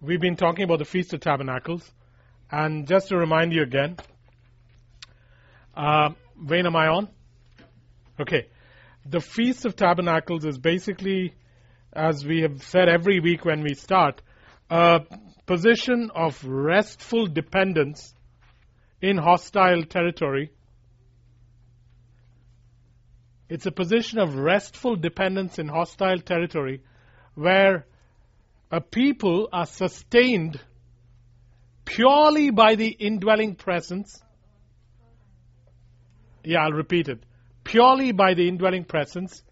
we've been talking about the Feast of Tabernacles. And just to remind you again, uh, Wayne, am I on? Okay. The Feast of Tabernacles is basically, as we have said every week when we start, a position of restful dependence in hostile territory. It's a position of restful dependence in hostile territory where a people are sustained purely by the indwelling presence. Yeah, I'll repeat it. Purely by the indwelling presence,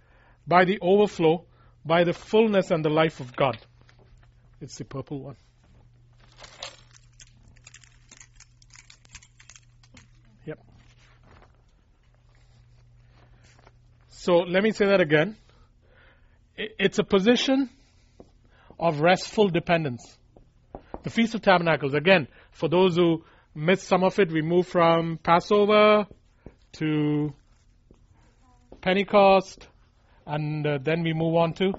by the overflow, by the fullness and the life of God. It's the purple one. Yep. So let me say that again. It's a position of restful dependence. The Feast of Tabernacles, again, for those who missed some of it, we move from Passover to Pentecost, and uh, then we move on to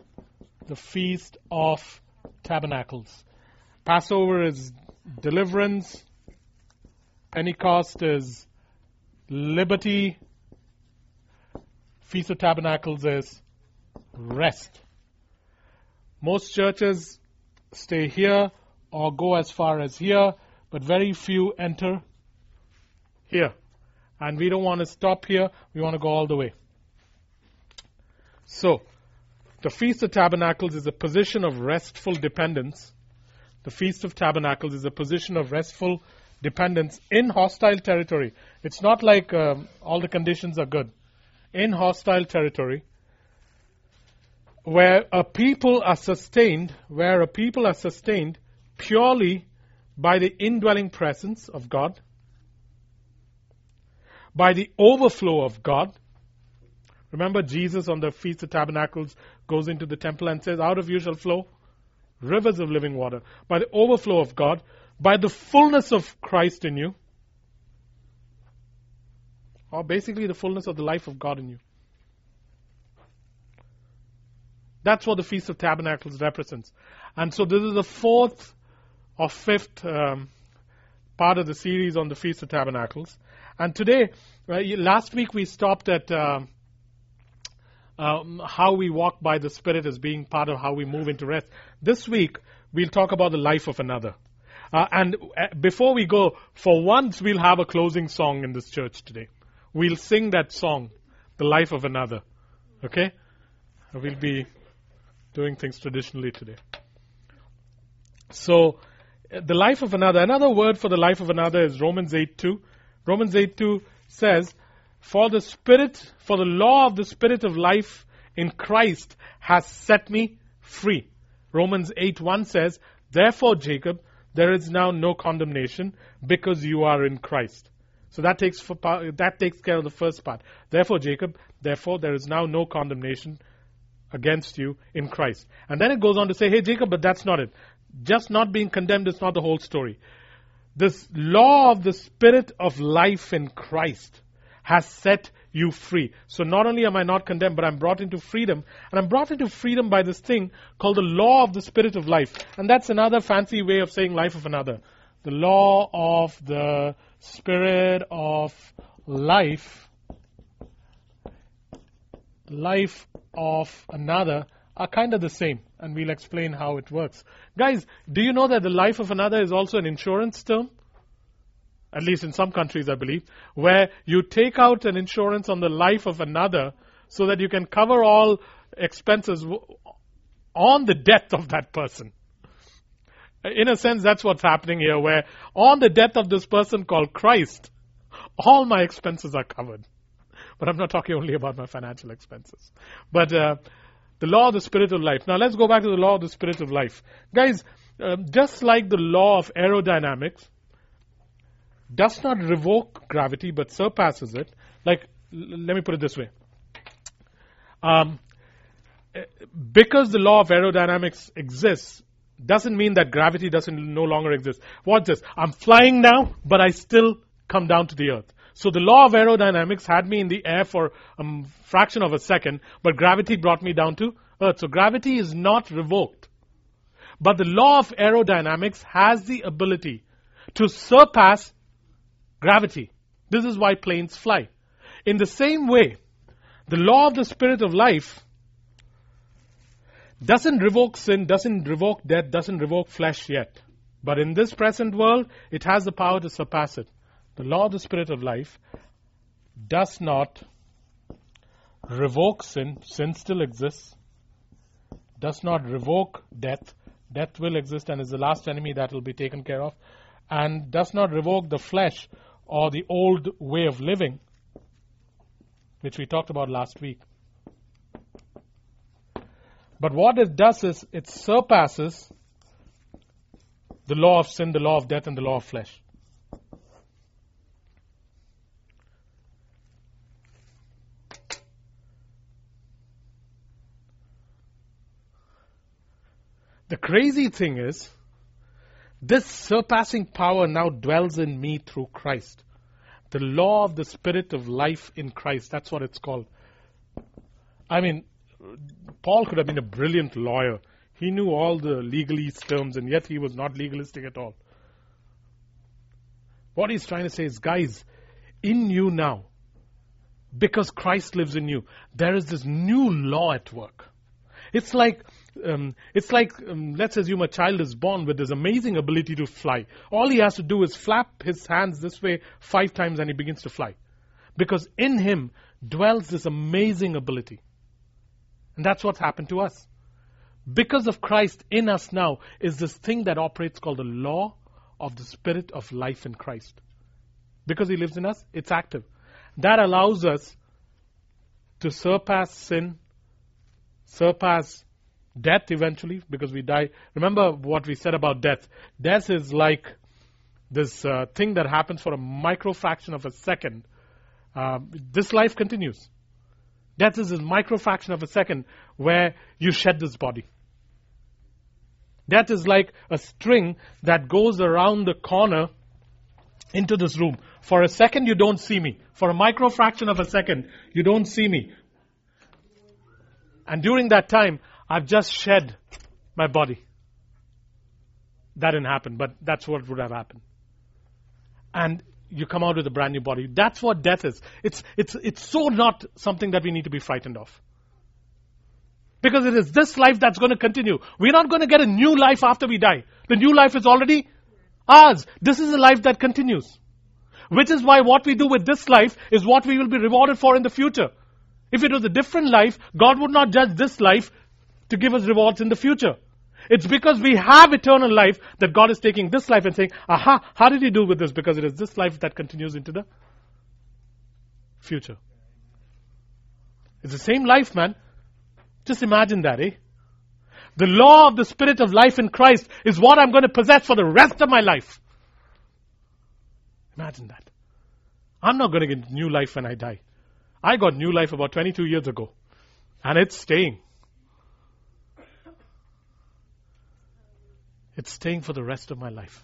the Feast of Tabernacles. Passover is deliverance, Pentecost is liberty, Feast of Tabernacles is rest. Most churches stay here or go as far as here, but very few enter here. And we don't want to stop here, we want to go all the way. So, the Feast of Tabernacles is a position of restful dependence. The Feast of Tabernacles is a position of restful dependence in hostile territory. It's not like um, all the conditions are good. In hostile territory, where a people are sustained, where a people are sustained purely by the indwelling presence of God, by the overflow of God. Remember, Jesus on the Feast of Tabernacles goes into the temple and says, Out of you shall flow rivers of living water. By the overflow of God, by the fullness of Christ in you, or basically the fullness of the life of God in you. That's what the Feast of Tabernacles represents. And so this is the fourth or fifth um, part of the series on the Feast of Tabernacles. And today, last week we stopped at uh, um, how we walk by the Spirit as being part of how we move into rest. This week, we'll talk about the life of another. Uh, and uh, before we go, for once, we'll have a closing song in this church today. We'll sing that song, The Life of Another. Okay? We'll be doing things traditionally today. So, uh, the life of another, another word for the life of another is Romans 8 2. Romans 8 2 says, For the Spirit, for the law of the Spirit of life in Christ has set me free. Romans 8 1 says, Therefore, Jacob, there is now no condemnation because you are in Christ. So that takes, for, that takes care of the first part. Therefore, Jacob, therefore, there is now no condemnation against you in Christ. And then it goes on to say, hey, Jacob, but that's not it. Just not being condemned is not the whole story. This law of the Spirit of life in Christ has set you free. So not only am I not condemned, but I'm brought into freedom. And I'm brought into freedom by this thing called the law of the Spirit of life. And that's another fancy way of saying life of another. The law of the Spirit of life. Life of another are kind of the same, and we'll explain how it works. Guys, do you know that the life of another is also an insurance term? At least in some countries, I believe, where you take out an insurance on the life of another so that you can cover all expenses on the death of that person. In a sense, that's what's happening here, where on the death of this person called Christ, all my expenses are covered. But I'm not talking only about my financial expenses. But uh, the law of the spirit of life. Now let's go back to the law of the spirit of life. Guys, um, just like the law of aerodynamics does not revoke gravity but surpasses it, like, l- let me put it this way. Um, because the law of aerodynamics exists, doesn't mean that gravity doesn't no longer exist. Watch this. I'm flying now, but I still come down to the earth. So the law of aerodynamics had me in the air for a fraction of a second, but gravity brought me down to earth. So gravity is not revoked. But the law of aerodynamics has the ability to surpass gravity. This is why planes fly. In the same way, the law of the spirit of life doesn't revoke sin, doesn't revoke death, doesn't revoke flesh yet. But in this present world, it has the power to surpass it. The law of the spirit of life does not revoke sin, sin still exists, does not revoke death, death will exist and is the last enemy that will be taken care of, and does not revoke the flesh or the old way of living, which we talked about last week. But what it does is it surpasses the law of sin, the law of death, and the law of flesh. The crazy thing is, this surpassing power now dwells in me through Christ. The law of the spirit of life in Christ. That's what it's called. I mean, Paul could have been a brilliant lawyer. He knew all the legalese terms, and yet he was not legalistic at all. What he's trying to say is, guys, in you now, because Christ lives in you, there is this new law at work. It's like um, it's like um, let's assume a child is born with this amazing ability to fly. All he has to do is flap his hands this way five times, and he begins to fly, because in him dwells this amazing ability. And that's what's happened to us. Because of Christ in us now is this thing that operates called the law of the spirit of life in Christ. Because he lives in us, it's active. That allows us to surpass sin, surpass death eventually, because we die. Remember what we said about death. Death is like this uh, thing that happens for a micro fraction of a second. Uh, this life continues. Death is a microfraction of a second where you shed this body. Death is like a string that goes around the corner into this room. For a second, you don't see me. For a micro fraction of a second, you don't see me. And during that time, I've just shed my body. That didn't happen, but that's what would have happened. And you come out with a brand new body. That's what death is. It's, it's, it's so not something that we need to be frightened of. Because it is this life that's going to continue. We're not going to get a new life after we die. The new life is already ours. This is a life that continues. Which is why what we do with this life is what we will be rewarded for in the future. If it was a different life, God would not judge this life to give us rewards in the future. It's because we have eternal life that God is taking this life and saying, aha, how did He do with this? Because it is this life that continues into the future. It's the same life, man. Just imagine that, eh? The law of the Spirit of life in Christ is what I'm going to possess for the rest of my life. Imagine that. I'm not going to get new life when I die. I got new life about 22 years ago. And it's staying. It's staying for the rest of my life.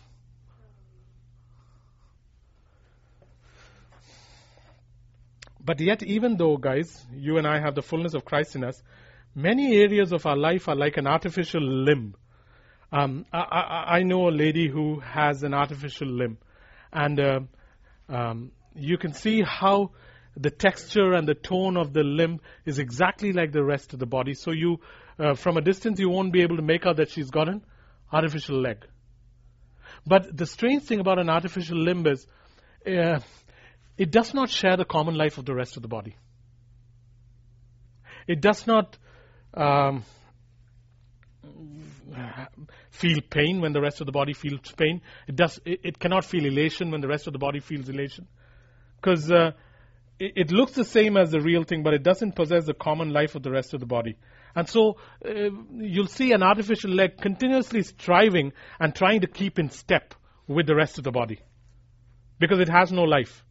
But yet, even though, guys, you and I have the fullness of Christ in us, many areas of our life are like an artificial limb. Um, I, I, I, know a lady who has an artificial limb, and uh, um, you can see how the texture and the tone of the limb is exactly like the rest of the body. So you, uh, from a distance, you won't be able to make out that she's got an artificial leg. But the strange thing about an artificial limb is uh, it does not share the common life of the rest of the body. It does not um, feel pain when the rest of the body feels pain. It does. It, it cannot feel elation when the rest of the body feels elation, because uh, it, it, looks the same as the real thing, but it doesn't possess the common life of the rest of the body. And so uh, you'll see an artificial leg continuously striving and trying to keep in step with the rest of the body because it has no life.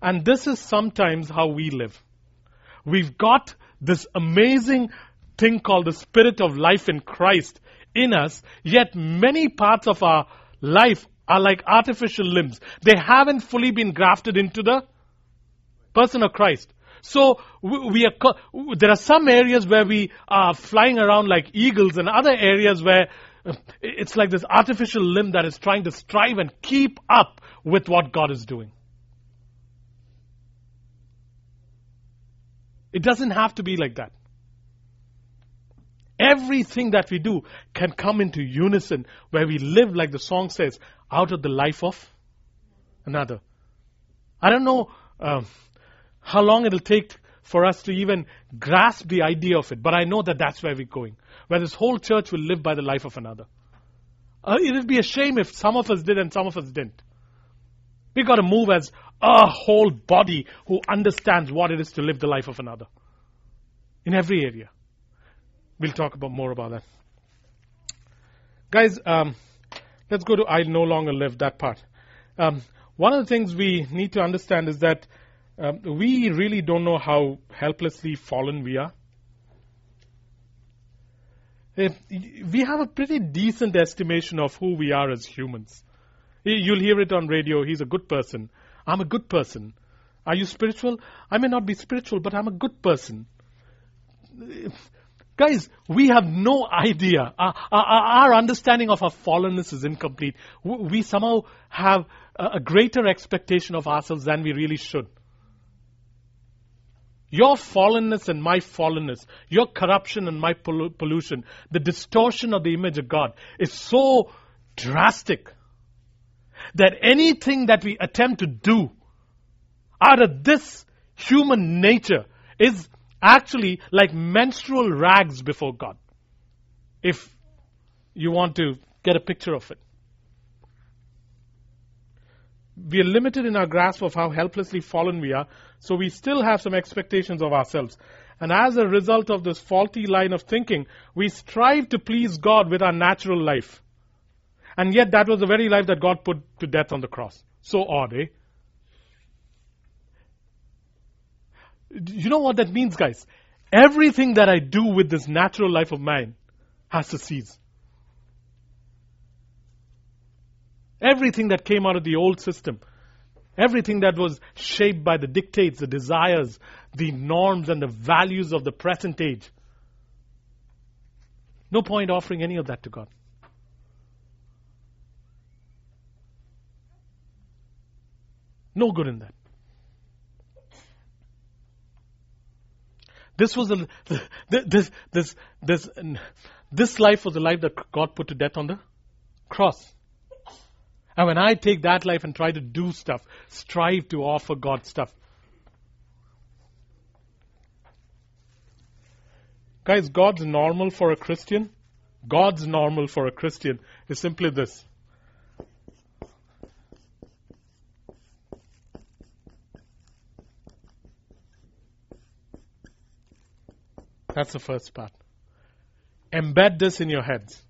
And this is sometimes how we live. We've got this amazing thing called the spirit of life in Christ in us, yet many parts of our life are like artificial limbs. They haven't fully been grafted into the person of Christ. So we are, there are some areas where we are flying around like eagles and other areas where It's like this artificial limb that is trying to strive and keep up with what God is doing. It doesn't have to be like that. Everything that we do can come into unison where we live, like the song says, out of the life of another. I don't know um, how long it'll take for us to even grasp the idea of it, but I know that that's where we're going. Where this whole church will live by the life of another. Uh, it would be a shame if some of us did and some of us didn't. We've got to move as a whole body who understands what it is to live the life of another in every area. We'll talk about more about that. Guys, um, let's go to I no longer live, that part. Um, one of the things we need to understand is that um, we really don't know how helplessly fallen we are. If we have a pretty decent estimation of who we are as humans. You'll hear it on radio. He's a good person. I'm a good person. Are you spiritual? I may not be spiritual, but I'm a good person. Guys, we have no idea. Our, our, our, understanding of our fallenness is incomplete. We somehow have a greater expectation of ourselves than we really should. Your fallenness and my fallenness, your corruption and my pollution, the distortion of the image of God is so drastic that anything that we attempt to do out of this human nature is actually like menstrual rags before God. If you want to get a picture of it. We are limited in our grasp of how helplessly fallen we are, so we still have some expectations of ourselves. And as a result of this faulty line of thinking, we strive to please God with our natural life. And yet that was the very life that God put to death on the cross. So odd, eh? You know what that means, guys? Everything that I do with this natural life of mine has to cease. Everything that came out of the old system, everything that was shaped by the dictates, the desires, the norms, and the values of the present age. No point offering any of that to God. No good in that. This was a, this, this, this, this life was the life that God put to death on the cross. And when I take that life and try to do stuff, strive to offer God stuff. Guys, God's normal for a Christian, God's normal for a Christian is simply this. That's the first part. Embed this in your heads.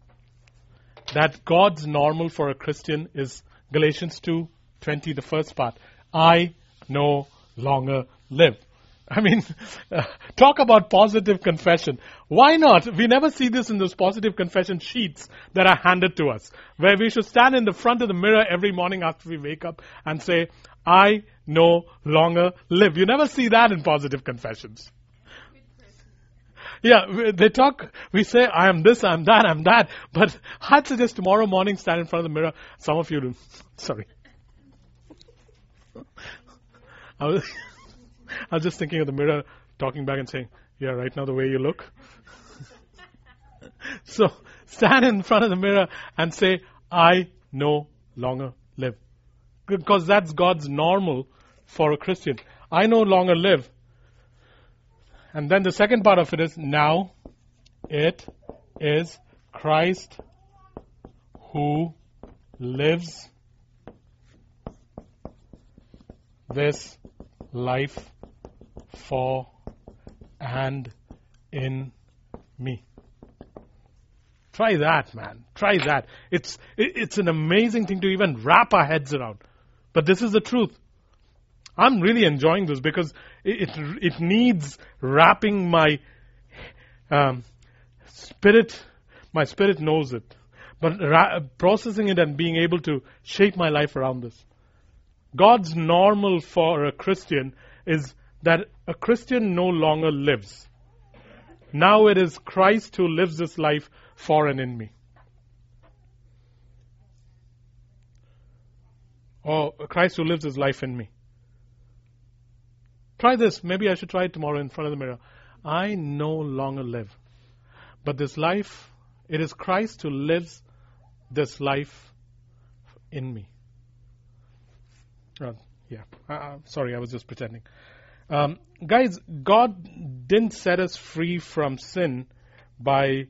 That God's normal for a Christian is Galatians 2:20, the first part. I no longer live. I mean, talk about positive confession. Why not? We never see this in those positive confession sheets that are handed to us, where we should stand in the front of the mirror every morning after we wake up and say, I no longer live. You never see that in positive confessions. Yeah, they talk, we say, I am this, I am that, I am that. But I'd suggest tomorrow morning stand in front of the mirror. Some of you do. Sorry. I was, I was just thinking of the mirror, talking back and saying, yeah, right now the way you look. so stand in front of the mirror and say, I no longer live. Because that's God's normal for a Christian. I no longer live. And then the second part of it is now it is Christ who lives this life for and in me. Try that, man. Try that. It's, it's an amazing thing to even wrap our heads around. But this is the truth. I'm really enjoying this because it, it needs wrapping my um, spirit. My spirit knows it. But ra- processing it and being able to shape my life around this. God's normal for a Christian is that a Christian no longer lives. Now it is Christ who lives this life for and in me. Or Christ who lives his life in me. Try this. Maybe I should try it tomorrow in front of the mirror. I no longer live, but this life, it is Christ who lives this life in me. Uh, yeah, uh, sorry, I was just pretending. Um, guys, God didn't set us free from sin by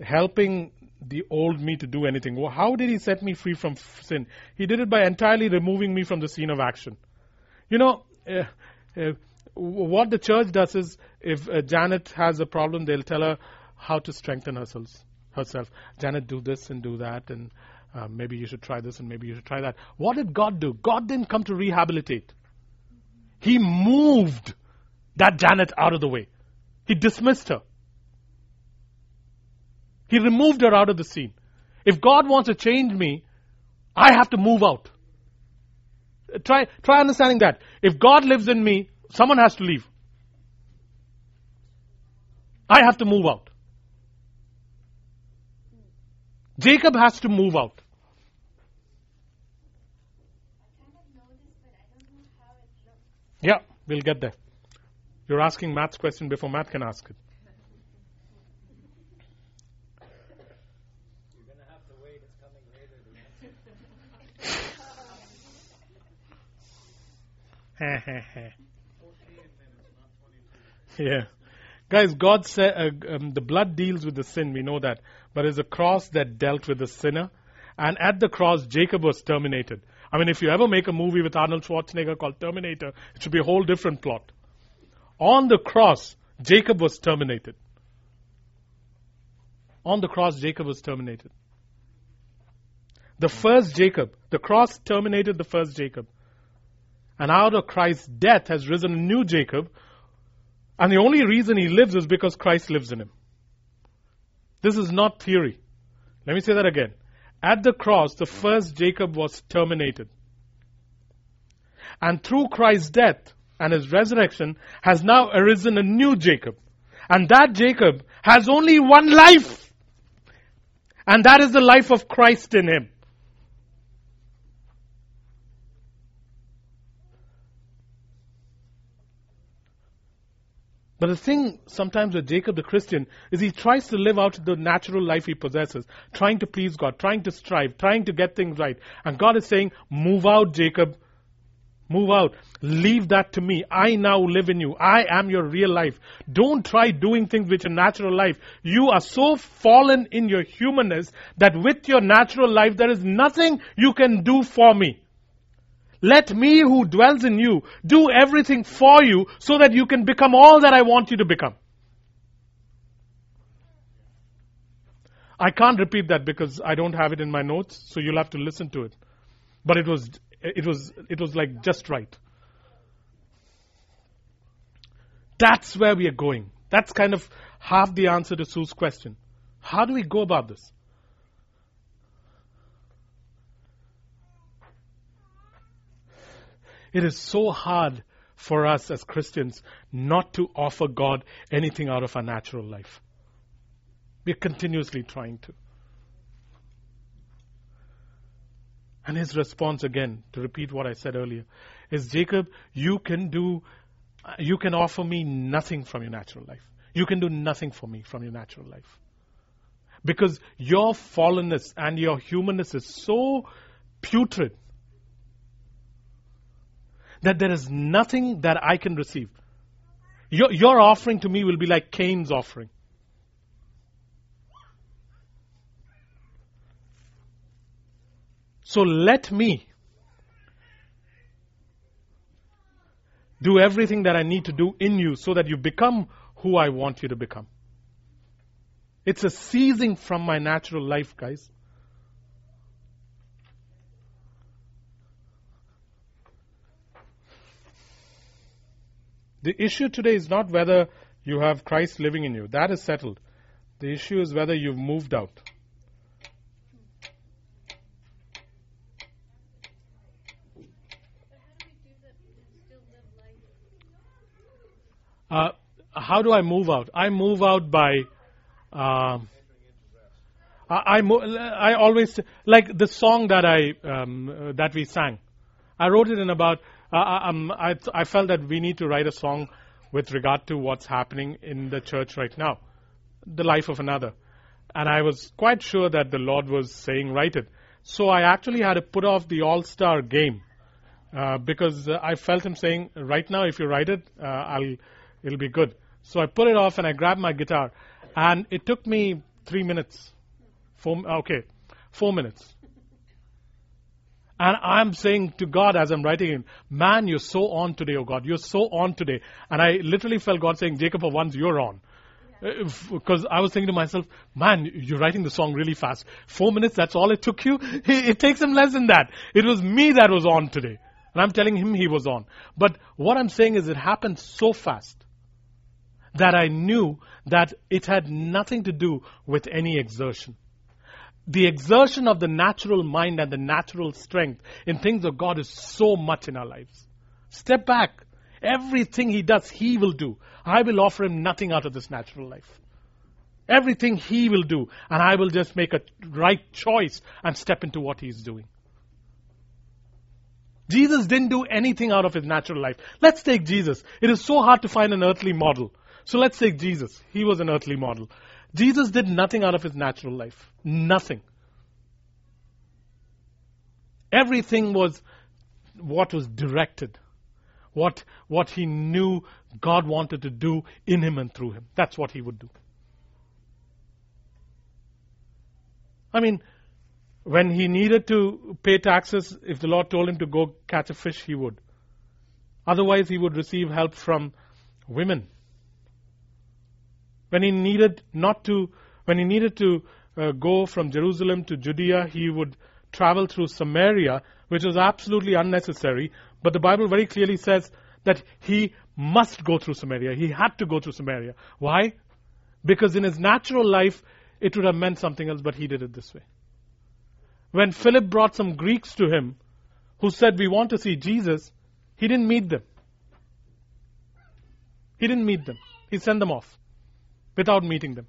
helping the old me to do anything. Well, how did He set me free from sin? He did it by entirely removing me from the scene of action. You know, uh, uh, what the church does is if uh, Janet has a problem, they'll tell her how to strengthen herself. Herself, Janet, do this and do that, and uh, maybe you should try this and maybe you should try that. What did God do? God didn't come to rehabilitate. He moved that Janet out of the way. He dismissed her. He removed her out of the scene. If God wants to change me, I have to move out. Try, try understanding that. If God lives in me, someone has to leave. I have to move out. Jacob has to move out. Yeah, we'll get there. You're asking Matt's question before Matt can ask it. yeah. Guys, God said uh, um, the blood deals with the sin, we know that. But it's a cross that dealt with the sinner. And at the cross, Jacob was terminated. I mean, if you ever make a movie with Arnold Schwarzenegger called Terminator, it should be a whole different plot. On the cross, Jacob was terminated. On the cross, Jacob was terminated. The first Jacob, the cross terminated the first Jacob. And out of Christ's death has risen a new Jacob. And the only reason he lives is because Christ lives in him. This is not theory. Let me say that again. At the cross, the first Jacob was terminated. And through Christ's death and his resurrection has now arisen a new Jacob. And that Jacob has only one life. And that is the life of Christ in him. But the thing sometimes with Jacob the Christian is he tries to live out the natural life he possesses, trying to please God, trying to strive, trying to get things right. And God is saying, Move out, Jacob. Move out. Leave that to me. I now live in you. I am your real life. Don't try doing things with your natural life. You are so fallen in your humanness that with your natural life there is nothing you can do for me. Let me who dwells in you do everything for you so that you can become all that I want you to become. I can't repeat that because I don't have it in my notes, so you'll have to listen to it. But it was, it was, it was like just right. That's where we are going. That's kind of half the answer to Sue's question. How do we go about this? It is so hard for us as Christians not to offer God anything out of our natural life. We're continuously trying to. And his response again, to repeat what I said earlier, is Jacob, you can do, you can offer me nothing from your natural life. You can do nothing for me from your natural life. Because your fallenness and your humanness is so putrid that there is nothing that I can receive. Your, your offering to me will be like Cain's offering. So let me do everything that I need to do in you so that you become who I want you to become. It's a seizing from my natural life, guys. The issue today is not whether you have Christ living in you. That is settled. The issue is whether you've moved out. Uh, how do I move out? I move out by. Uh, I, I, I always like the song that I um, uh, that we sang. I wrote it in about. Uh, um, I, I felt that we need to write a song with regard to what's happening in the church right now, the life of another, and I was quite sure that the Lord was saying write it. So I actually had to put off the All Star game uh, because uh, I felt Him saying, right now, if you write it, uh, I'll it'll be good. So I put it off and I grabbed my guitar, and it took me three minutes, four okay, four minutes and I'm saying to God as I'm writing it, man, you're so on today, oh God. You're so on today. And I literally felt God saying, Jacob, for once you're on. Uh, because I was thinking to myself, man, you're writing the song really fast. Four minutes, that's all it took you? It takes him less than that. It was me that was on today. And I'm telling him he was on. But what I'm saying is it happened so fast that I knew that it had nothing to do with any exertion the exertion of the natural mind and the natural strength in things of God is so much in our lives. Step back. Everything He does, He will do. I will offer Him nothing out of this natural life. Everything He will do, and I will just make a right choice and step into what He's doing. Jesus didn't do anything out of his natural life. Let's take Jesus. It is so hard to find an earthly model. So let's take Jesus. He was an earthly model. Jesus did nothing out of his natural life. Nothing. Everything was what was directed. What, what he knew God wanted to do in him and through him. That's what he would do. I mean, when he needed to pay taxes, if the Lord told him to go catch a fish, he would. Otherwise, he would receive help from women when he needed not to, when he needed to uh, go from Jerusalem to Judea, he would travel through Samaria, which was absolutely unnecessary. But the Bible very clearly says that he must go through Samaria. He had to go through Samaria. Why? Because in his natural life, it would have meant something else, but he did it this way. When Philip brought some Greeks to him who said, We want to see Jesus, he didn't meet them. He didn't meet them. He sent them off without meeting them.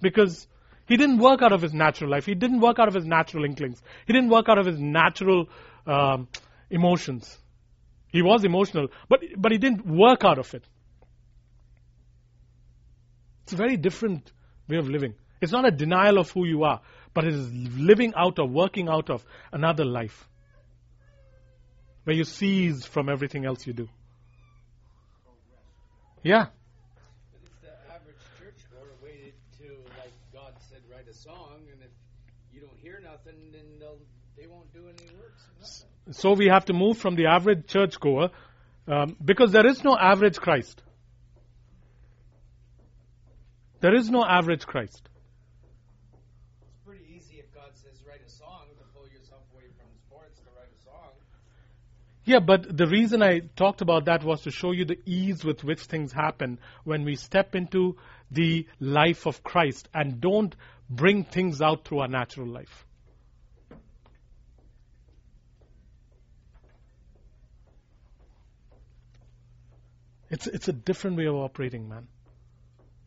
Because he didn't work out of his natural life. He didn't work out of his natural inklings. He didn't work out of his natural um, emotions. He was emotional, but, but he didn't work out of it. It's a very different way of living. It's not a denial of who you are, but it is living out of, working out of another life where you cease from everything else you do. Yeah. But if the average churchgoer waited to, like God said, write a song, and if you don't hear nothing, then they'll, they won't do any works. So we have to move from the average churchgoer um, because there is no average Christ. There is no average Christ. Yeah, but the reason I talked about that was to show you the ease with which things happen when we step into the life of Christ and don't bring things out through our natural life. It's, it's a different way of operating, man.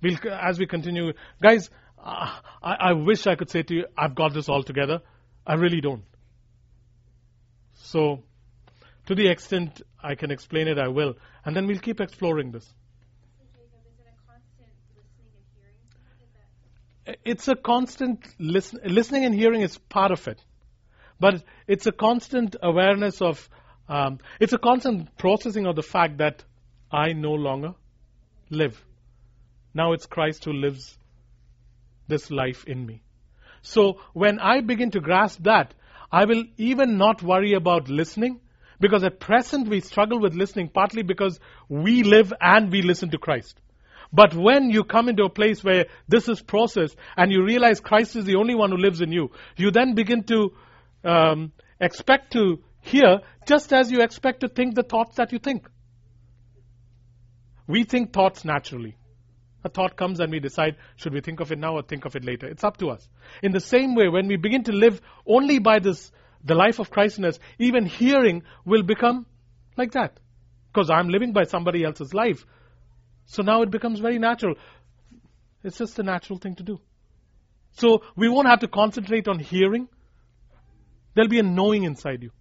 We'll, as we continue, guys, uh, I, I wish I could say to you, I've got this all together. I really don't. So, to the extent I can explain it, I will. And then we'll keep exploring this. It's a constant listen, listening and hearing is part of it, but it's a constant awareness of, um, it's a constant processing of the fact that I no longer live. Now it's Christ who lives this life in me. So when I begin to grasp that, I will even not worry about listening because at present we struggle with listening partly because we live and we listen to Christ. But when you come into a place where this is processed and you realize Christ is the only one who lives in you, you then begin to um, expect to hear just as you expect to think the thoughts that you think. We think thoughts naturally. A thought comes and we decide, should we think of it now or think of it later? It's up to us. In the same way, when we begin to live only by this the life of Christ in us, even hearing will become like that. Because I'm living by somebody else's life. So now it becomes very natural. It's just a natural thing to do. So we won't have to concentrate on hearing. There'll be a knowing inside you.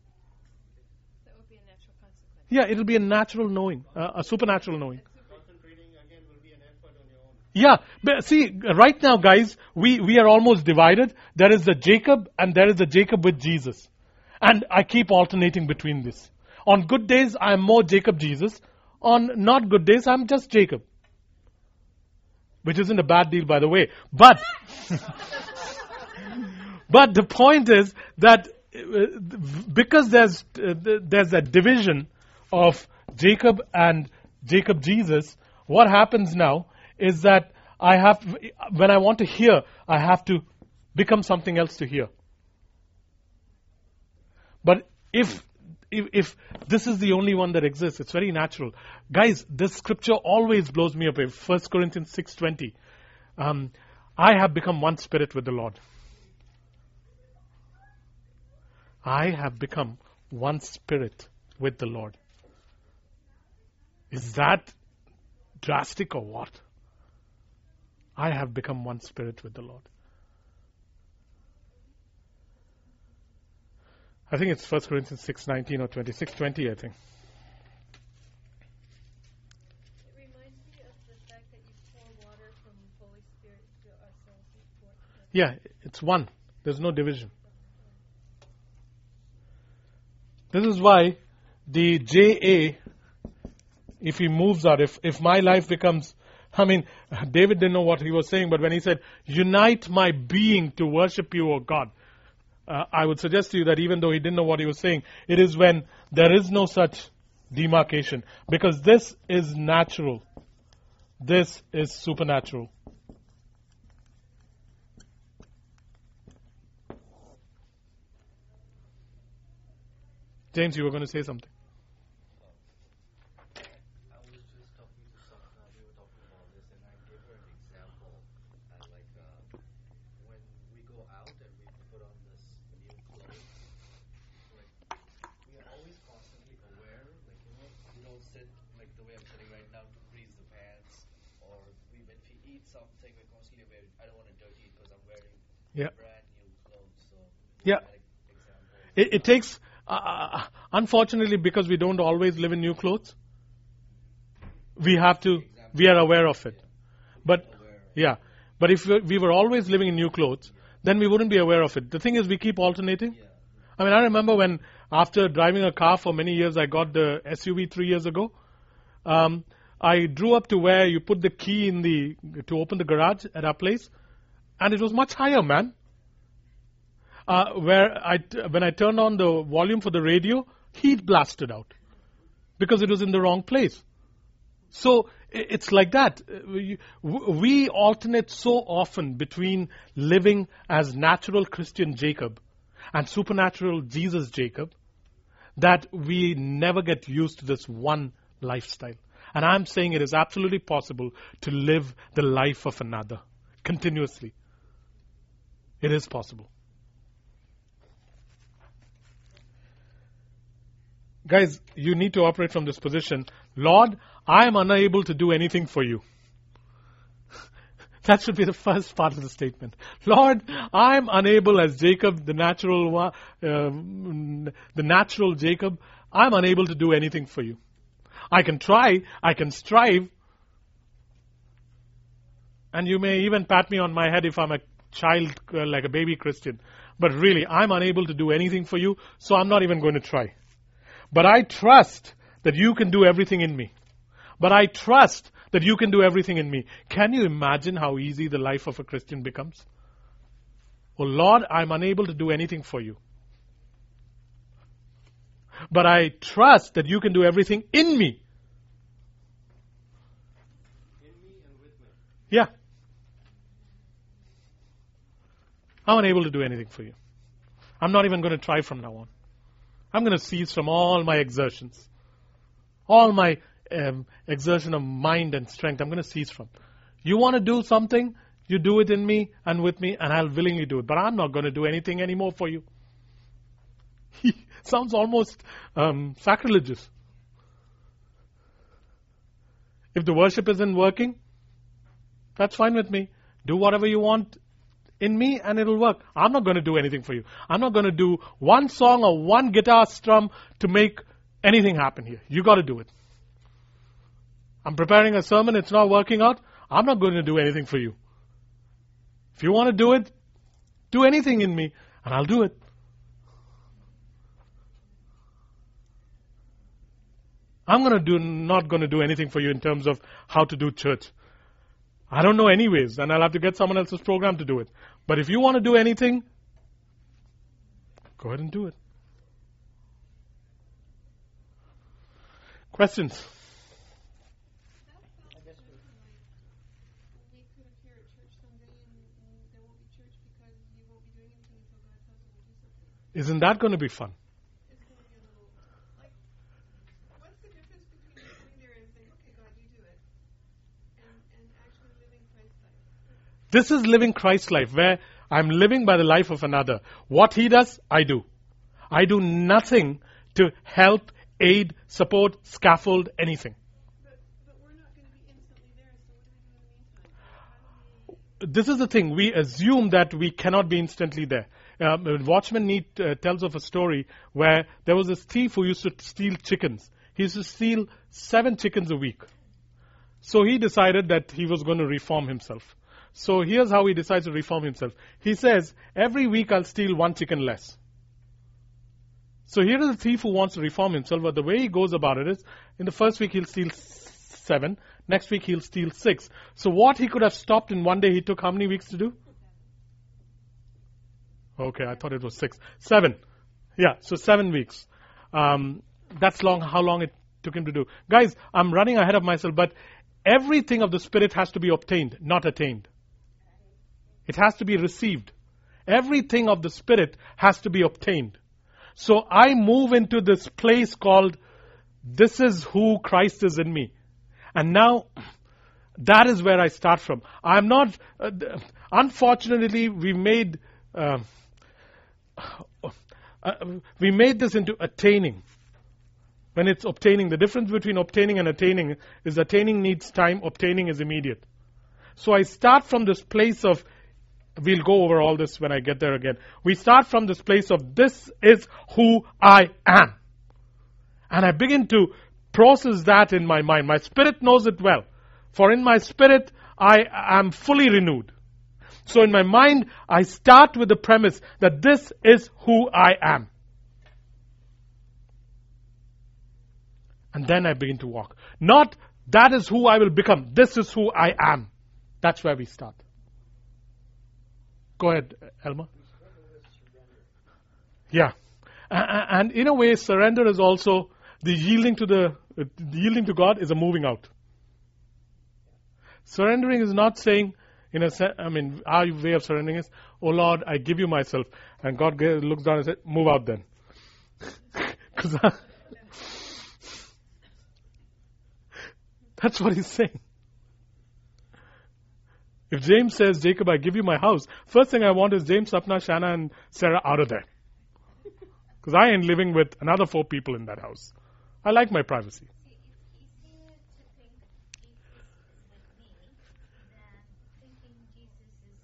That would be a natural consequence. Yeah, it'll be a natural knowing, uh, a supernatural knowing. Concentrating again will be an effort on your own. Yeah, but see, right now, guys, we, we are almost divided. There is the Jacob and there is the Jacob with Jesus. And I keep alternating between this. On good days, I'm more Jacob Jesus. On not good days, I'm just Jacob. Which isn't a bad deal, by the way. But, but the point is that uh, because there's, uh, there's a division of Jacob and Jacob Jesus, what happens now is that I have, when I want to hear, I have to become something else to hear. But if, if, if this is the only one that exists, it's very natural. Guys, this scripture always blows me away. 1 Corinthians 6.20. Um, I have become one spirit with the Lord. I have become one spirit with the Lord. Is that drastic or what? I have become one spirit with the Lord. I think it's 1 Corinthians 6:19 or 26:20 I think. It reminds me of the fact that you pour water from Holy Spirit to ourselves. We. Yeah, it's one. There's no division. This is why the JA, if he moves out, if, if my life becomes, I mean, David didn't know what he was saying, but when he said, unite my being to worship you, O God, uh, I would suggest to you that even though he didn't know what he was saying, it is when there is no such demarcation. Because this is natural. This is supernatural. James, you were going to say something. I was just talking to Sapna, we were talking about this, and I gave her an example. Uh, like uh, when we go out and we put on this new clothes, like we are always constantly aware, like you know, we don't sit like the way I'm sitting right now to grease the pants, or we when we eat something, we're constantly. I don't want to dirty it because I'm wearing Yeah. brand new clothes. So Yeah. It, it takes, uh, unfortunately, because we don't always live in new clothes, we have to, we are aware of it. But, yeah. But if we were always living in new clothes, then we wouldn't be aware of it. The thing is, we keep alternating. I mean, I remember when, after driving a car for many years, I got the SUV three years ago. Um, I drew up to where you put the key in the, to open the garage at our place, and it was much higher, man uh, where I when I turned on the volume for the radio, heat blasted out because it was in the wrong place. So it's like that. We alternate so often between living as natural Christian Jacob and supernatural Jesus Jacob that we never get used to this one lifestyle. And I'm saying it is absolutely possible to live the life of another continuously. It is possible. Guys, you need to operate from this position. Lord, I am unable to do anything for you. That should be the first part of the statement. Lord, I am unable as Jacob, the natural, um, the natural Jacob, I'm unable to do anything for you. I can try, I can strive, and you may even pat me on my head if I'm a child, uh, like a baby Christian. But really, I'm unable to do anything for you, so I'm not even going to try. But I trust that you can do everything in me. But I trust that you can do everything in me. Can you imagine how easy the life of a Christian becomes? Oh Lord, I'm unable to do anything for you. But I trust that you can do everything in me. In me and with me. Yeah. I'm unable to do anything for you. I'm not even going to try from now on. I'm going to cease from all my exertions. All my um, exertion of mind and strength, I'm going to cease from. You want to do something, you do it in me and with me, and I'll willingly do it. But I'm not going to do anything anymore for you. Sounds almost um, sacrilegious. If the worship isn't working, that's fine with me. Do whatever you want in me and it'll work. I'm not going to do anything for you. I'm not going to do one song or one guitar strum to make anything happen here. You got to do it. I'm preparing a sermon, it's not working out. I'm not going to do anything for you. If you want to do it, do anything in me, and I'll do it. I'm going to do not going to do anything for you in terms of how to do church. I don't know anyways, and I'll have to get someone else's program to do it. But if you want to do anything, go ahead and do it. Questions? We could appear at church someday and, and there won't be church because you won't be doing anything until God tells you to do something. Isn't that going to be fun? It's going to be a little, like, what's the difference between sitting there and saying, okay, God, you do it, and, that going to be fun? This is living Christ life where I'm living by the life of another. What he does, I do. I do nothing to help, aid, support, scaffold, anything. This is the thing. We assume that we cannot be instantly there. Um, Watchman Nee uh, tells of a story where there was this thief who used to steal chickens. He used to steal seven chickens a week. So he decided that he was going to reform himself. So here's how he decides to reform himself. He says, every week I'll steal one chicken less. So here is a thief who wants to reform himself, but the way he goes about it is, in the first week he'll steal seven, next week he'll steal six. So what he could have stopped in one day, he took how many weeks to do? Okay, I thought it was six. Seven. Yeah, so seven weeks. Um, that's long, how long it took him to do. Guys, I'm running ahead of myself, but everything of the Spirit has to be obtained, not attained. It has to be received. Everything of the Spirit has to be obtained. So I move into this place called, this is who Christ is in me. And now, that is where I start from. I'm not, uh, unfortunately, we made, uh, Uh, um, we made this into attaining. When it's obtaining, the difference between obtaining and attaining is attaining needs time, obtaining is immediate. So I start from this place of, we'll go over all this when I get there again. We start from this place of, this is who I am. And I begin to process that in my mind. My spirit knows it well. For in my spirit, I am fully renewed. So in my mind, I start with the premise that this is who I am. And then I begin to walk. Not that is who I will become. This is who I am. That's where we start. Go ahead, Elma. Yeah. And in a way, surrender is also the yielding to the, uh, yielding to God is a moving out. Surrendering is not saying, in a sense, I mean, our way of surrendering is, oh Lord, I give you myself. And God looks down and says, move out then. 'Cause I- that's what he's saying. If James says, Jacob, I give you my house, first thing I want is James, Sapna, Shanna, and Sarah out of there. Because I ain't living with another four people in that house. I like my privacy. See, it's easier to think Jesus is with me than thinking Jesus is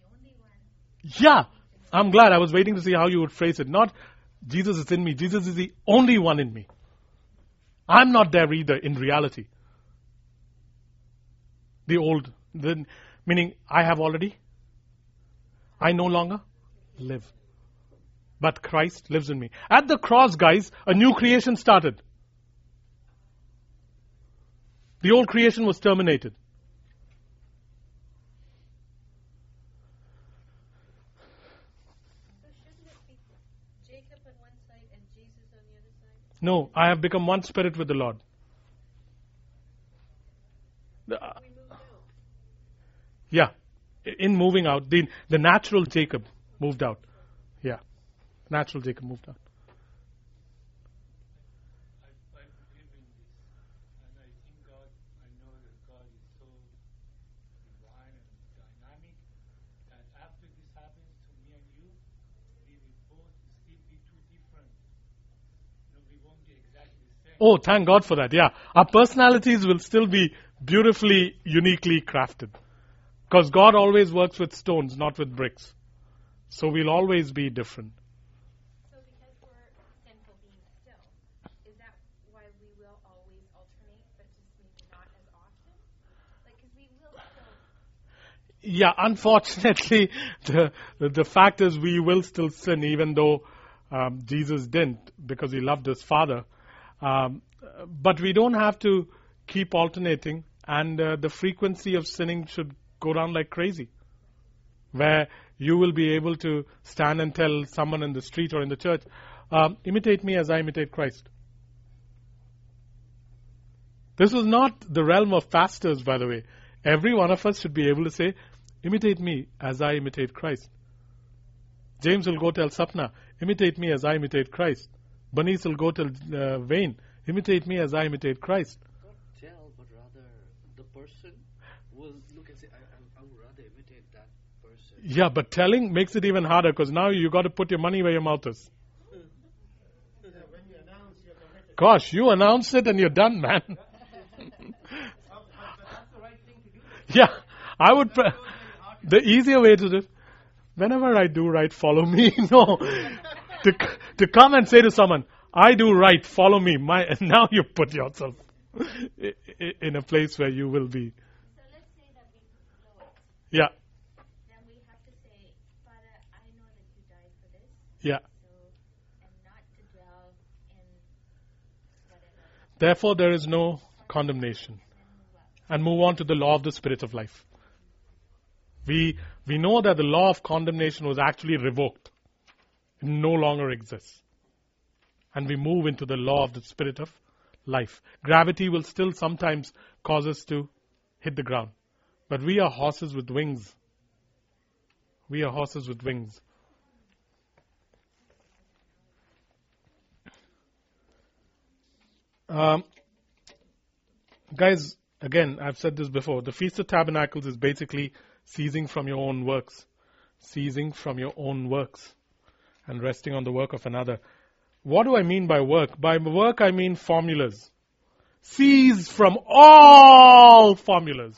the only one. Yeah, I'm glad. I was waiting to see how you would phrase it. Not Jesus is in me. Jesus is the only one in me. I'm not there either in reality. The old, the, meaning I have already. I no longer live. But Christ lives in me. At the cross, guys, a new creation started. The old creation was terminated. So shouldn't it be Jacob on one side and Jesus on the other side? No, I have become one spirit with the Lord. The- uh, We moved out. yeah, in moving out, the the natural Jacob moved out. Yeah, natural Jacob moved out. I, I believe in this, and I think God, I know that God is so divine and dynamic that after this happens to me and you, we will both still be two different. You know, we won't be exactly the same. Oh, thank God for that. Yeah, our personalities will still be beautifully, uniquely crafted. Because God always works with stones, not with bricks. So we'll always be different. So because we're sinful beings still, is that why we will always alternate, but just maybe not as often? Like, because we will still. Yeah, unfortunately, the, the fact is we will still sin even though um, Jesus didn't because he loved his Father. Um, but we don't have to keep alternating and uh, the frequency of sinning should go down like crazy. Where you will be able to stand and tell someone in the street or in the church, um, imitate me as I imitate Christ. This is not the realm of pastors, by the way. Every one of us should be able to say, imitate me as I imitate Christ. James will go tell Sapna, imitate me as I imitate Christ. Bernice will go tell uh, Wayne, imitate me as I imitate Christ. Not tell, but rather the person will look and say, I, I, I would rather imitate that person. Yeah, but telling makes it even harder because now you got to put your money where your mouth is. When you announce Gosh, you announce it and you're done, man. but that's the right thing to do. yeah, I would. Pre- the easier way to do. It. Whenever I do right, follow me. no, to to come and say to someone, "I do right, follow me." My now you put yourself in a place where you will be. So let's say that we blow it. Yeah, Then we have to say, Father, I know that you died for this, yeah. so and not to dwell in whatever. Therefore, there is no condemnation. And move on to the law of the Spirit of life. We, we know that the law of condemnation was actually revoked. No longer exists. And we move into the law of the Spirit of life. Gravity will still sometimes cause us to hit the ground. But we are horses with wings. We are horses with wings. Um, guys, again, I've said this before. The Feast of Tabernacles is basically ceasing from your own works, ceasing from your own works, and resting on the work of another. What do I mean by work? By work, I mean formulas. Cease from all formulas.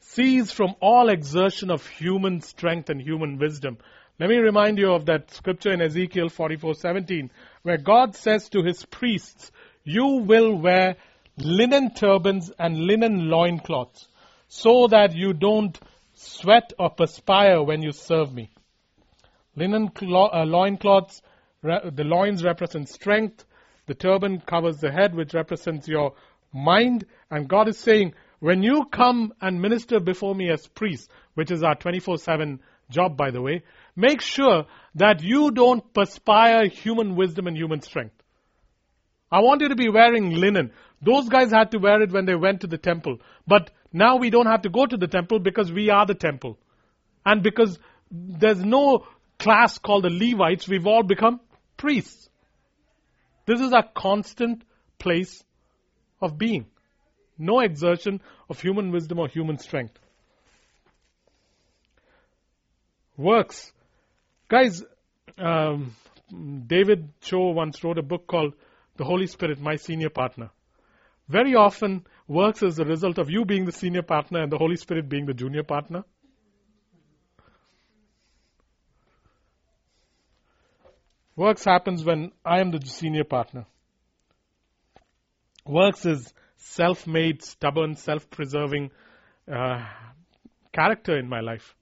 Cease from all exertion of human strength and human wisdom. Let me remind you of that scripture in Ezekiel 44:17 where God says to his priests, "You will wear linen turbans and linen loincloths so that you don't sweat or perspire when you serve me." Linen clo- uh, loincloths, re- the loins represent strength, the turban covers the head which represents your mind and God is saying when you come and minister before me as priests, which is our 24/7 job by the way, make sure that you don't perspire human wisdom and human strength. I want you to be wearing linen. Those guys had to wear it when they went to the temple. But now we don't have to go to the temple because we are the temple. And because there's no class called the Levites, we've all become priests. This is our constant place of being. No exertion of human wisdom or human strength. Works. Guys, um, David Cho once wrote a book called The Holy Spirit, My Senior Partner. Very often, works is the result of you being the senior partner and the Holy Spirit being the junior partner. Works happens when I am the senior partner. Works is self-made, stubborn, self-preserving uh, character in my life.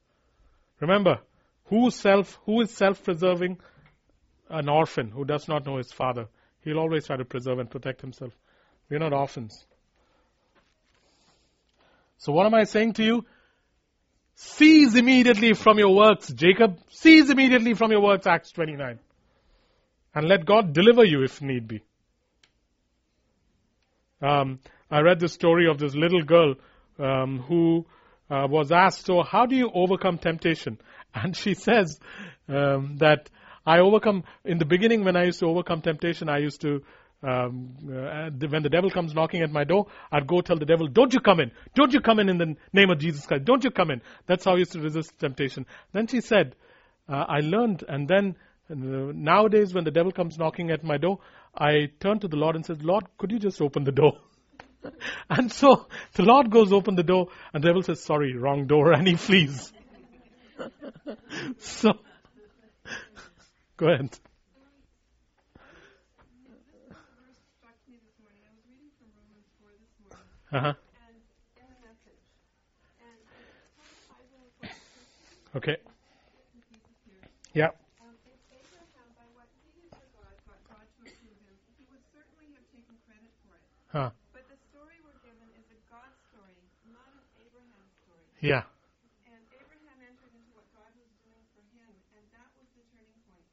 Remember, who self who is self-preserving? An orphan who does not know his father. He'll always try to preserve and protect himself. We're not orphans. So what am I saying to you? Cease immediately from your works, Jacob. Cease immediately from your works, Acts 29. And let God deliver you if need be. Um, I read the story of this little girl um, who uh, was asked, So, how do you overcome temptation? And she says um, that I overcome, in the beginning, when I used to overcome temptation, I used to, um, uh, when the devil comes knocking at my door, I'd go tell the devil, Don't you come in. Don't you come in in the name of Jesus Christ. Don't you come in. That's how I used to resist temptation. Then she said, uh, I learned, and then uh, nowadays, when the devil comes knocking at my door, I turn to the Lord and says, Lord, could you just open the door? and so the Lord goes open the door and the devil says, sorry, wrong door, and he flees. so, go ahead. Credit for it. Huh. But the story we're given is a God story, not an Abraham story. Yeah. And Abraham entered into what God was doing for him, and that was the turning point.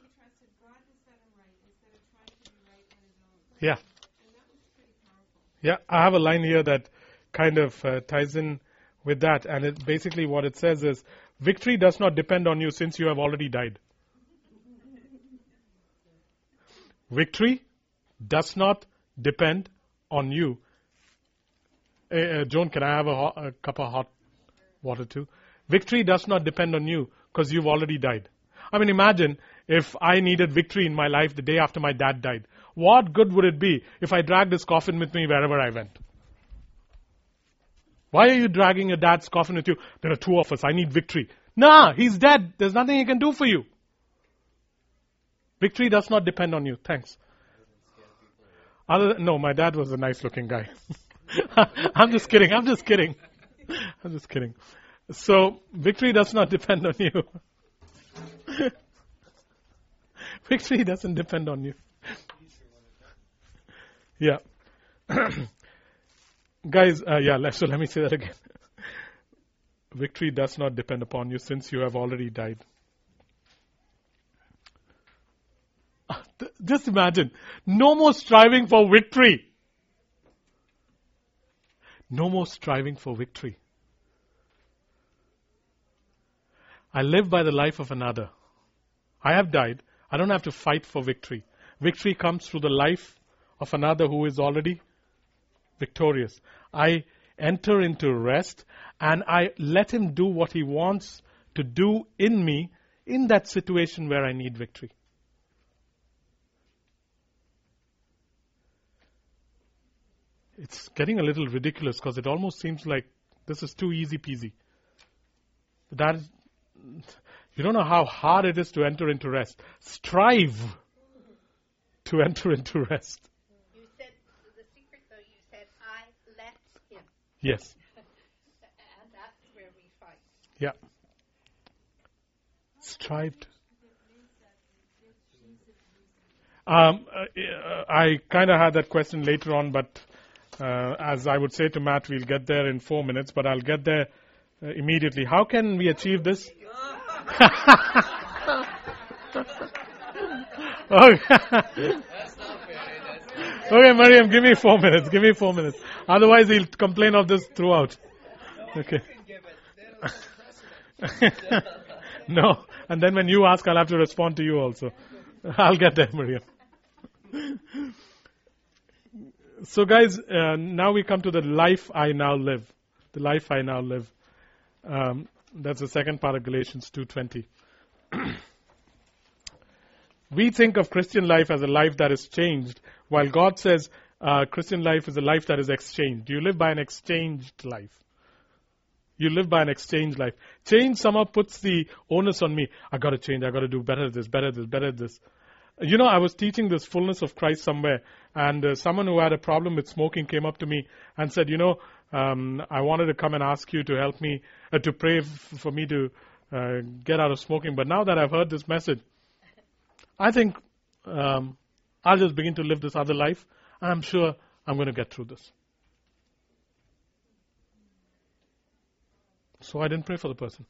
He trusted God to set him right instead of trying to be right on his own. Yeah. And that was pretty powerful. Yeah, I have a line here that kind of uh, ties in with that, and it basically what it says is victory does not depend on you since you have already died. Victory does not depend on you. Uh, uh, Joan, can I have a, hot, a cup of hot water too? Victory does not depend on you because you've already died. I mean, imagine if I needed victory in my life the day after my dad died. What good would it be if I dragged his coffin with me wherever I went? Why are you dragging your dad's coffin with you? There are two of us. I need victory. Nah, he's dead. There's nothing he can do for you. Victory does not depend on you. Thanks. Other than, no, my dad was a nice looking guy. I'm just kidding. I'm just kidding. I'm just kidding. So, victory does not depend on you. victory doesn't depend on you. Yeah. Guys, uh, yeah, so let me say that again. Victory does not depend upon you since you have already died. Uh, Just imagine. No more striving for victory. No more striving for victory. I live by the life of another. I have died. I don't have to fight for victory. Victory comes through the life of another who is already victorious. I enter into rest and I let him do what he wants to do in me in that situation where I need victory. It's getting a little ridiculous because it almost seems like this is too easy peasy. That is, you don't know how hard it is to enter into rest. Strive to enter into rest. You said the secret though. You said I let him, Yes. and that's where we fight. Yeah. Strive. to- Um, uh, I kind of had that question later on, but uh, as I would say to Matt, we'll get there in four minutes, but I'll get there uh, immediately. How can we achieve this? okay. Okay, Mariam, give me four minutes. Give me four minutes. Otherwise, he'll complain of this throughout. Okay. no, and then when you ask, I'll have to respond to you also. I'll get there, Mariam. so, guys, uh, now we come to the life I now live. The life I now live. Um, that's the second part of Galatians 2:20. we think of Christian life as a life that is changed, while God says uh, Christian life is a life that is exchanged. You live by an exchanged life. You live by an exchange life. Change somehow puts the onus on me. I got to change. I got to do better this, better this, better this. You know, I was teaching this fullness of Christ somewhere, and uh, someone who had a problem with smoking came up to me and said, "You know, um, I wanted to come and ask you to help me uh, to pray f- for me to uh, get out of smoking, but now that I've heard this message, I think um, I'll just begin to live this other life, and I'm sure I'm going to get through this." So I didn't pray for the person.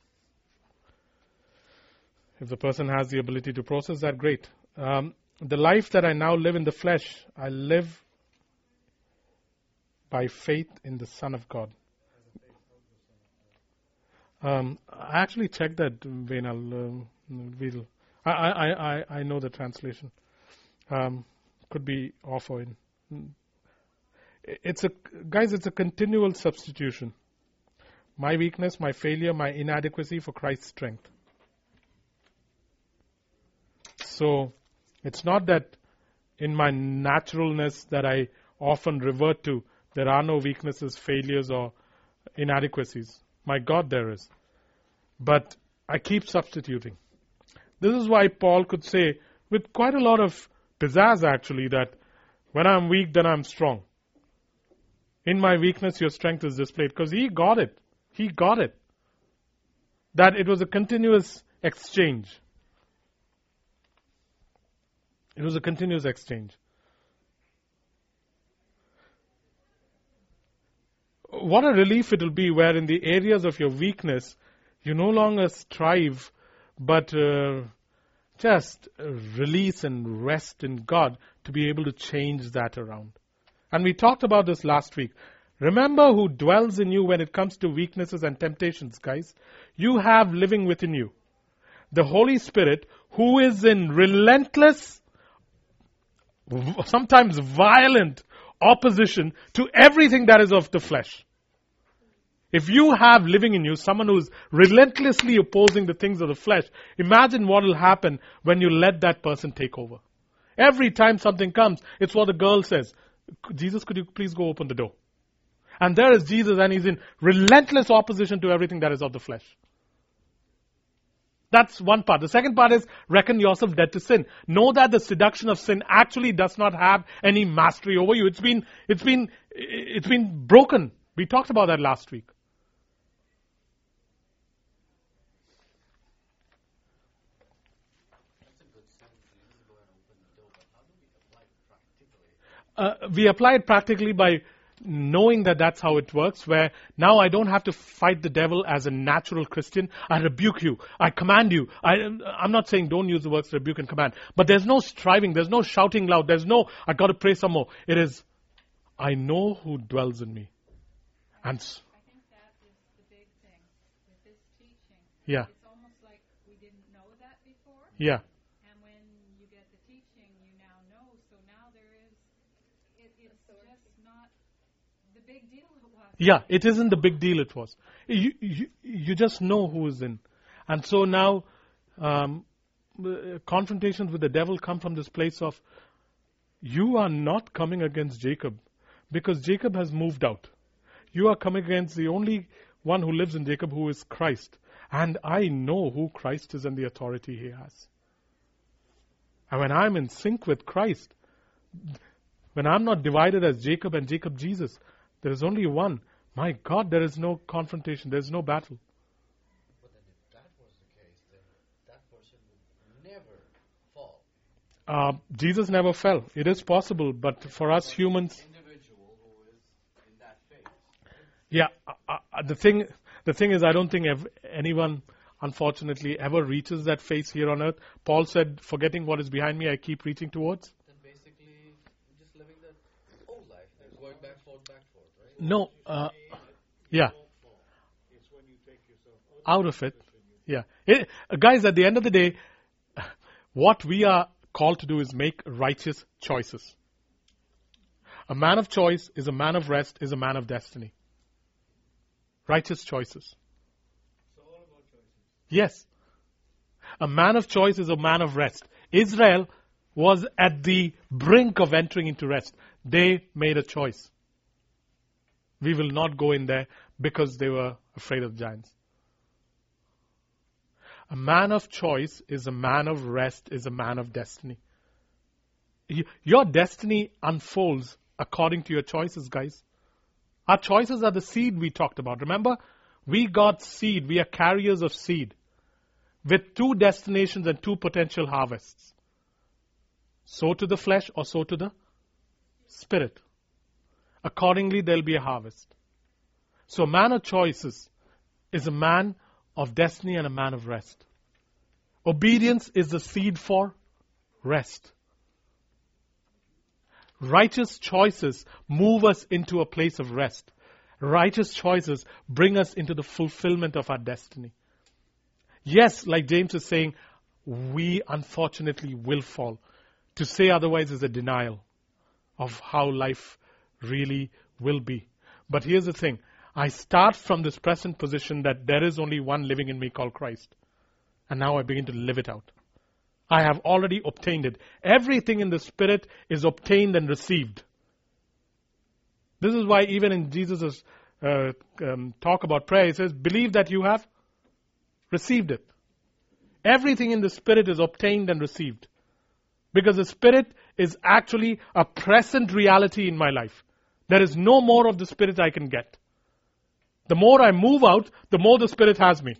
If the person has the ability to process that, great. Um, the life that I now live in the flesh, I live by faith in the Son of God. Um, I actually checked that, Wayne. I'll, um, we'll, I, I, I, I know the translation. Um, could be off or in. It's a guys. It's a continual substitution. My weakness, my failure, my inadequacy for Christ's strength. So it's not that in my naturalness that I often revert to there are no weaknesses, failures, or inadequacies. My God, there is. But I keep substituting. This is why Paul could say, with quite a lot of pizzazz actually, that when I'm weak, then I'm strong. In my weakness, your strength is displayed. Because he got it. He got it. That it was a continuous exchange. It was a continuous exchange. What a relief it will be where in the areas of your weakness, you no longer strive, but uh, just release and rest in God to be able to change that around. And we talked about this last week. Remember who dwells in you when it comes to weaknesses and temptations, guys. You have living within you the Holy Spirit who is in relentless, sometimes violent opposition to everything that is of the flesh. If you have living in you someone who's relentlessly opposing the things of the flesh, imagine what will happen when you let that person take over. Every time something comes, it's what the girl says. Jesus, could you please go open the door? And there is Jesus and he's in relentless opposition to everything that is of the flesh. That's one part. The second part is reckon yourself dead to sin. Know that the seduction of sin actually does not have any mastery over you. It's been, it's been, it's been broken. We talked about that last week. Uh, we apply it practically by knowing that that's how it works, where now I don't have to fight the devil as a natural Christian. I rebuke you. I command you. I, I'm not saying don't use the words rebuke and command, but there's no striving. There's no shouting loud. There's no, I gotta pray some more. It is, I know who dwells in me. And, s- I think that is the big thing with this teaching. yeah, It's almost like we didn't know that before, yeah. and when you get the teaching, you now know. So now there is, it, it's just not the big deal it was. Yeah, it isn't the big deal it was. You, you, you just know who is in. And so now, um, uh, confrontations with the devil come from this place of, you are not coming against Jacob because Jacob has moved out. You are coming against the only one who lives in Jacob who is Christ. And I know who Christ is and the authority he has. And when I'm in sync with Christ, when I'm not divided as Jacob and Jacob Jesus, there is only one. My God, there is no confrontation, there is no battle. But then if that was the case, then that person would never fall. Uh, Jesus never fell. It is possible, but for us humans, Individual who is in that phase. yeah. Uh, uh, the thing, the thing is, I don't think ev- anyone, unfortunately, ever reaches that phase here on earth. Paul said, "Forgetting what is behind me, I keep reaching towards." Then basically just living the old life, then going back forth, back forth, right? No, uh, yeah, out. of it. Yeah, It- guys. At the end of the day, what we are called to do is make righteous choices. A man of choice is a man of rest, is a man of destiny. Righteous choices. Yes. A man of choice is a man of rest. Israel was at the brink of entering into rest. They made a choice. We will not go in there because they were afraid of giants. A man of choice is a man of rest, is a man of destiny. Your destiny unfolds according to your choices, guys. Our choices are the seed we talked about. Remember? We got seed. We are carriers of seed with two destinations and two potential harvests. Sow to the flesh or sow to the spirit. Accordingly, there'll be a harvest. So, a man of choices is a man of destiny and a man of rest. Obedience is the seed for rest. Righteous choices move us into a place of rest. Righteous choices bring us into the fulfillment of our destiny. Yes, like James is saying, we unfortunately will fall. To say otherwise is a denial of how life really will be. But here's the thing I start from this present position that there is only one living in me called Christ. And now I begin to live it out. I have already obtained it. Everything in the Spirit is obtained and received. This is why even in Jesus' uh, um, talk about prayer, he says, believe that you have received it. Everything in the Spirit is obtained and received. Because the Spirit is actually a present reality in my life. There is no more of the Spirit I can get. The more I move out, the more the Spirit has me. I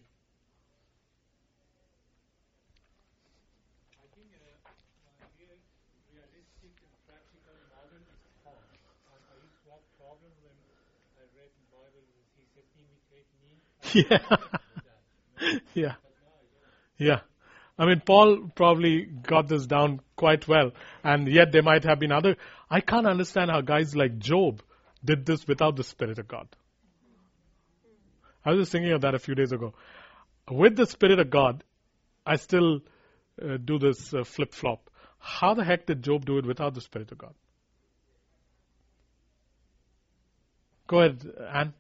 think real, realistic and practical model is Paul. I, I used to have problem when I read the Bible. He said, "Imitate me." I Yeah. yeah. Yeah. I mean, Paul probably got this down quite well, and yet there might have been other. I can't understand how guys like Job did this without the Spirit of God. I was just thinking of that a few days ago. With the Spirit of God, I still uh, do this uh, flip flop. How the heck did Job do it without the Spirit of God? Go ahead, Anne.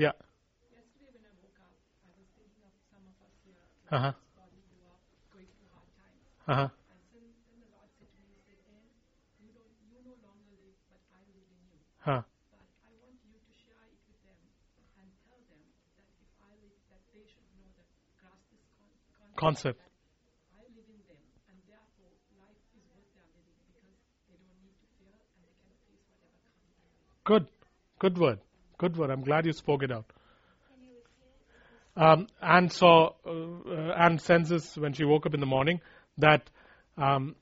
Yeah. Yesterday when I woke up, I was thinking of some of us here. Uh huh. Grew up going through hard times. Uh huh. And then, then the Lord said to me, He said, Anne, you don't, you no longer live, but I live in you. Huh. But I want you to share it with them and tell them that if I live, that they should know that grasp this con- Concept. that I live in them, and therefore life is worth their living because they don't need to fear and they can face whatever comes. Good. Good word. Good word. I'm glad you spoke it out. Um, Anne saw, uh, Anne senses when she woke up in the morning that um,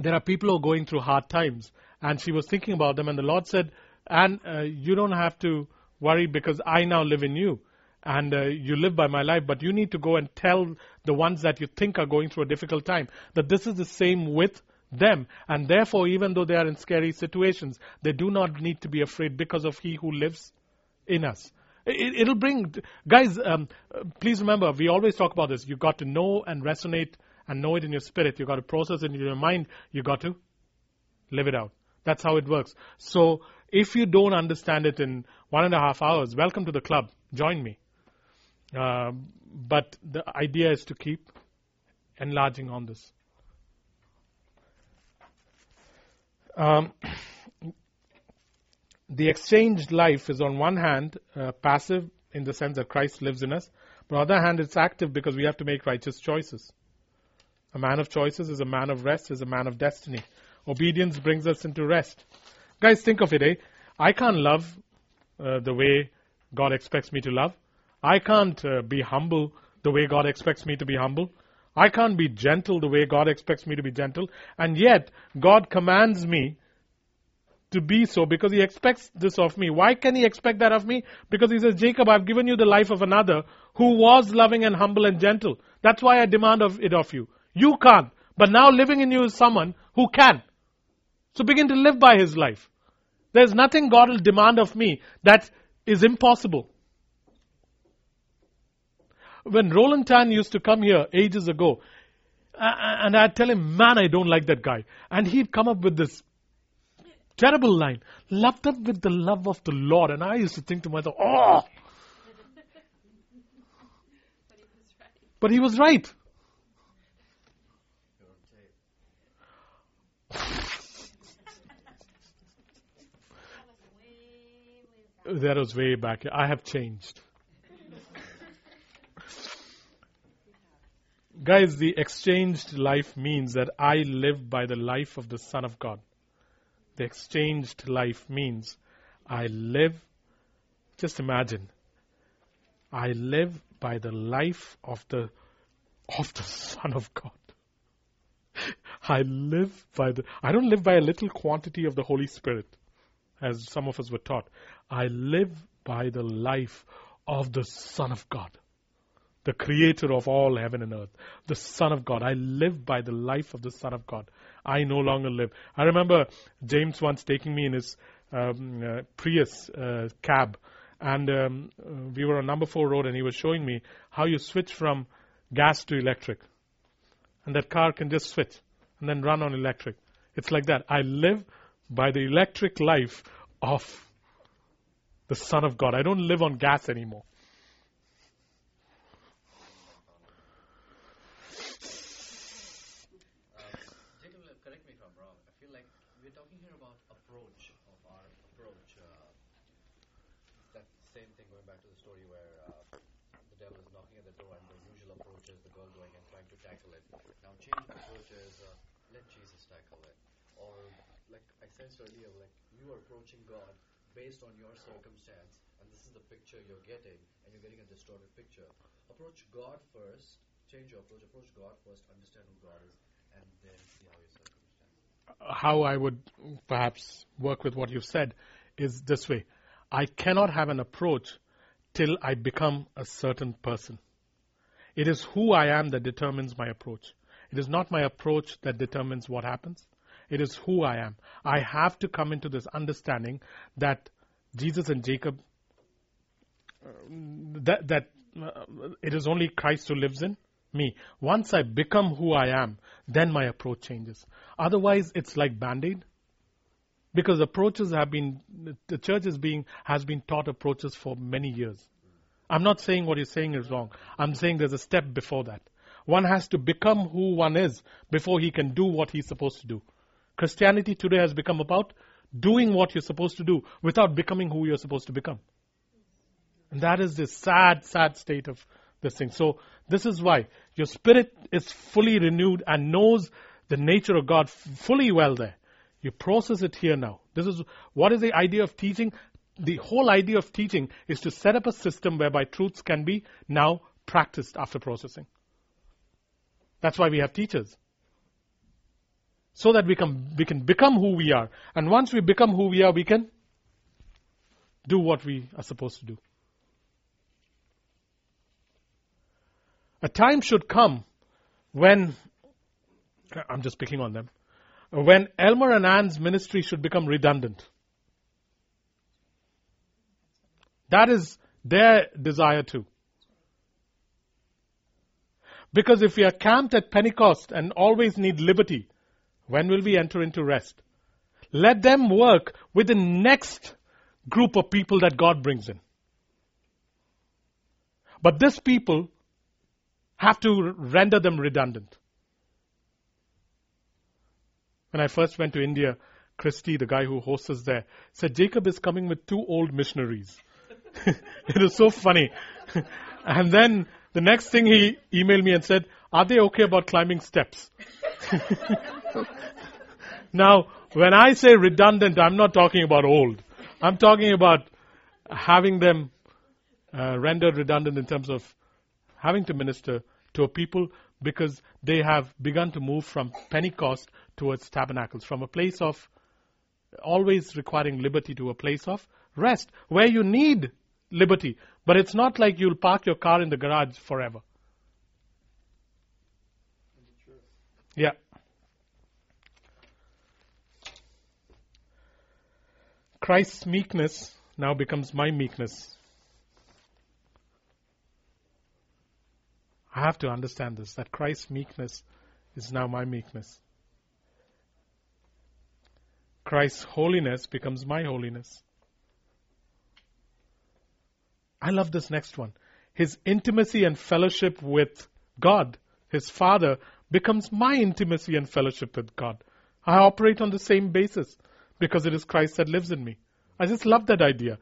there are people who are going through hard times. And she was thinking about them, and the Lord said, Anne, uh, you don't have to worry because I now live in you. And uh, you live by my life, but you need to go and tell the ones that you think are going through a difficult time that this is the same with them. And therefore, even though they are in scary situations, they do not need to be afraid because of He who lives in us. It, will bring, guys, um, please remember, we always talk about this. You've got to know and resonate and know it in your spirit. You've got to process it in your mind. You've got to live it out. That's how it works. So, if you don't understand it in one and a half hours, welcome to the club. Join me. Uh, but the idea is to keep enlarging on this. Um, the exchanged life is on one hand uh, passive in the sense that Christ lives in us, but on the other hand it's active because we have to make righteous choices. A man of choices is a man of rest, is a man of destiny. Obedience brings us into rest. Guys, think of it, eh? I can't love uh, the way God expects me to love. I can't uh, be humble the way God expects me to be humble. I can't be gentle the way God expects me to be gentle. And yet, God commands me to be so because He expects this of me. Why can He expect that of me? Because He says, Jacob, I've given you the life of another who was loving and humble and gentle. That's why I demand of it of you. You can't. But now living in you is someone who can. So begin to live by His life. There's nothing God will demand of me that is impossible. When Roland Tan used to come here ages ago, and I'd tell him, man, I don't like that guy. And he'd come up with this terrible line, love them with the love of the Lord. And I used to think to myself, oh! But he was right. That was way back. I have changed. Guys, the exchanged life means that I live by the life of the Son of God. The exchanged life means I live, just imagine, I live by the life of the, of the Son of God. I live by the, I don't live by a little quantity of the Holy Spirit, as some of us were taught. I live by the life of the Son of God the creator of all heaven and earth, the Son of God. I live by the life of the Son of God. I no longer live. I remember James once taking me in his um, uh, Prius uh, cab, and um, uh, we were on number four road, and he was showing me how you switch from gas to electric. And that car can just switch and then run on electric. It's like that. I live by the electric life of the Son of God. I don't live on gas anymore. same thing going back to the story where uh, the devil is knocking at the door and the usual approach is the girl going and trying to tackle it. Now, change of approach is uh, let Jesus tackle it. Or, said earlier, like you are approaching God based on your circumstance, and this is the picture you're getting, and you're getting a distorted picture. Approach God first, change your approach, approach God first, understand who God is, and then see how your circumstance. Uh, how I would perhaps work with what you've said is this way. I cannot have an approach till I become a certain person. It is who I am that determines my approach. It is not my approach that determines what happens. It is who I am. I have to come into this understanding that Jesus and Jacob, uh, that, that uh, it is only Christ who lives in me. Once I become who I am, then my approach changes. Otherwise, it's like band-aid. Because approaches have been, the church is being, has been taught approaches for many years. I'm not saying what you're saying is wrong. I'm saying there's a step before that. One has to become who one is before he can do what he's supposed to do. Christianity today has become about doing what you're supposed to do without becoming who you're supposed to become. And that is the sad, sad state of this thing. So this is why your spirit is fully renewed and knows the nature of God fully well there. You process it here now. This is what is the idea of teaching? The whole idea of teaching is to set up a system whereby truths can be now practiced after processing. That's why we have teachers. So that we can, we can become who we are. And once we become who we are, we can do what we are supposed to do. A time should come when, I'm just picking on them, when Elmer and Ann's ministry should become redundant. That is their desire too. Because if we are camped at Pentecost and always need liberty, when will we enter into rest? Let them work with the next group of people that God brings in. But this people have to render them redundant. When I first went to India, Christy, the guy who hosts us there, said Jacob is coming with two old missionaries. it was so funny. and then the next thing he emailed me and said, Are they okay about climbing steps? now, when I say redundant, I'm not talking about old. I'm talking about having them uh, rendered redundant in terms of having to minister to a people because they have begun to move from Pentecost towards tabernacles, from a place of always requiring liberty to a place of rest, where you need liberty. But it's not like you'll park your car in the garage forever. Yeah. Christ's meekness now becomes my meekness. I have to understand this that Christ's meekness is now my meekness. Christ's holiness becomes my holiness. I love this next one. His intimacy and fellowship with God, his Father, becomes my intimacy and fellowship with God. I operate on the same basis because it is Christ that lives in me. I just love that idea.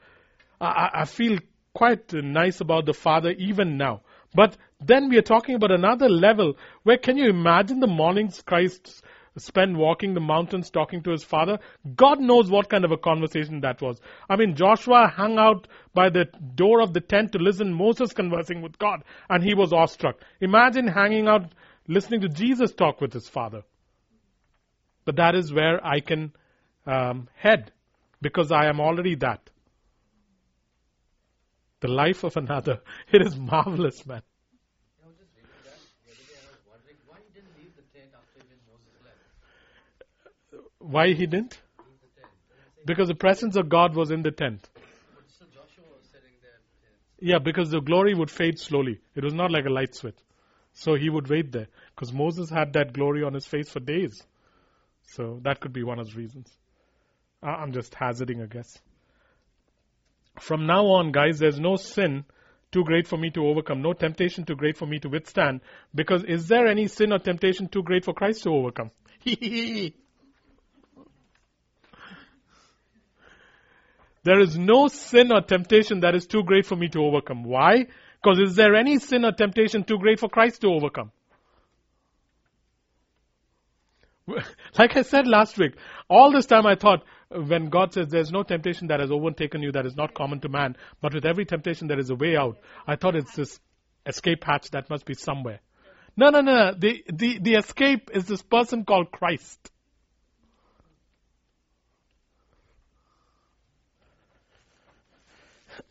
I, I feel quite nice about the Father even now. But then we are talking about another level where can you imagine the mornings Christ spent walking the mountains talking to his father? God knows what kind of a conversation that was. I mean, Joshua hung out by the door of the tent to listen Moses conversing with God and he was awestruck. Imagine hanging out listening to Jesus talk with his father. But that is where I can um, head because I am already that the life of another. It is marvelous, man. Why he didn't. Because the presence of God was in the tent. Yeah, because the glory would fade slowly. It was not like a light switch. So he would wait there. Because Moses had that glory on his face for days. So that could be one of the reasons. I'm just hazarding a guess. From now on, guys, there's no sin too great for me to overcome, no temptation too great for me to withstand. Because is there any sin or temptation too great for Christ to overcome? There is no sin or temptation that is too great for me to overcome. Why? Because is there any sin or temptation too great for Christ to overcome? Like I said last week, all this time I thought when God says there's no temptation that has overtaken you that is not common to man, but with every temptation there is a way out. I thought it's this escape hatch that must be somewhere. No, no, no. The, the, the escape is this person called Christ.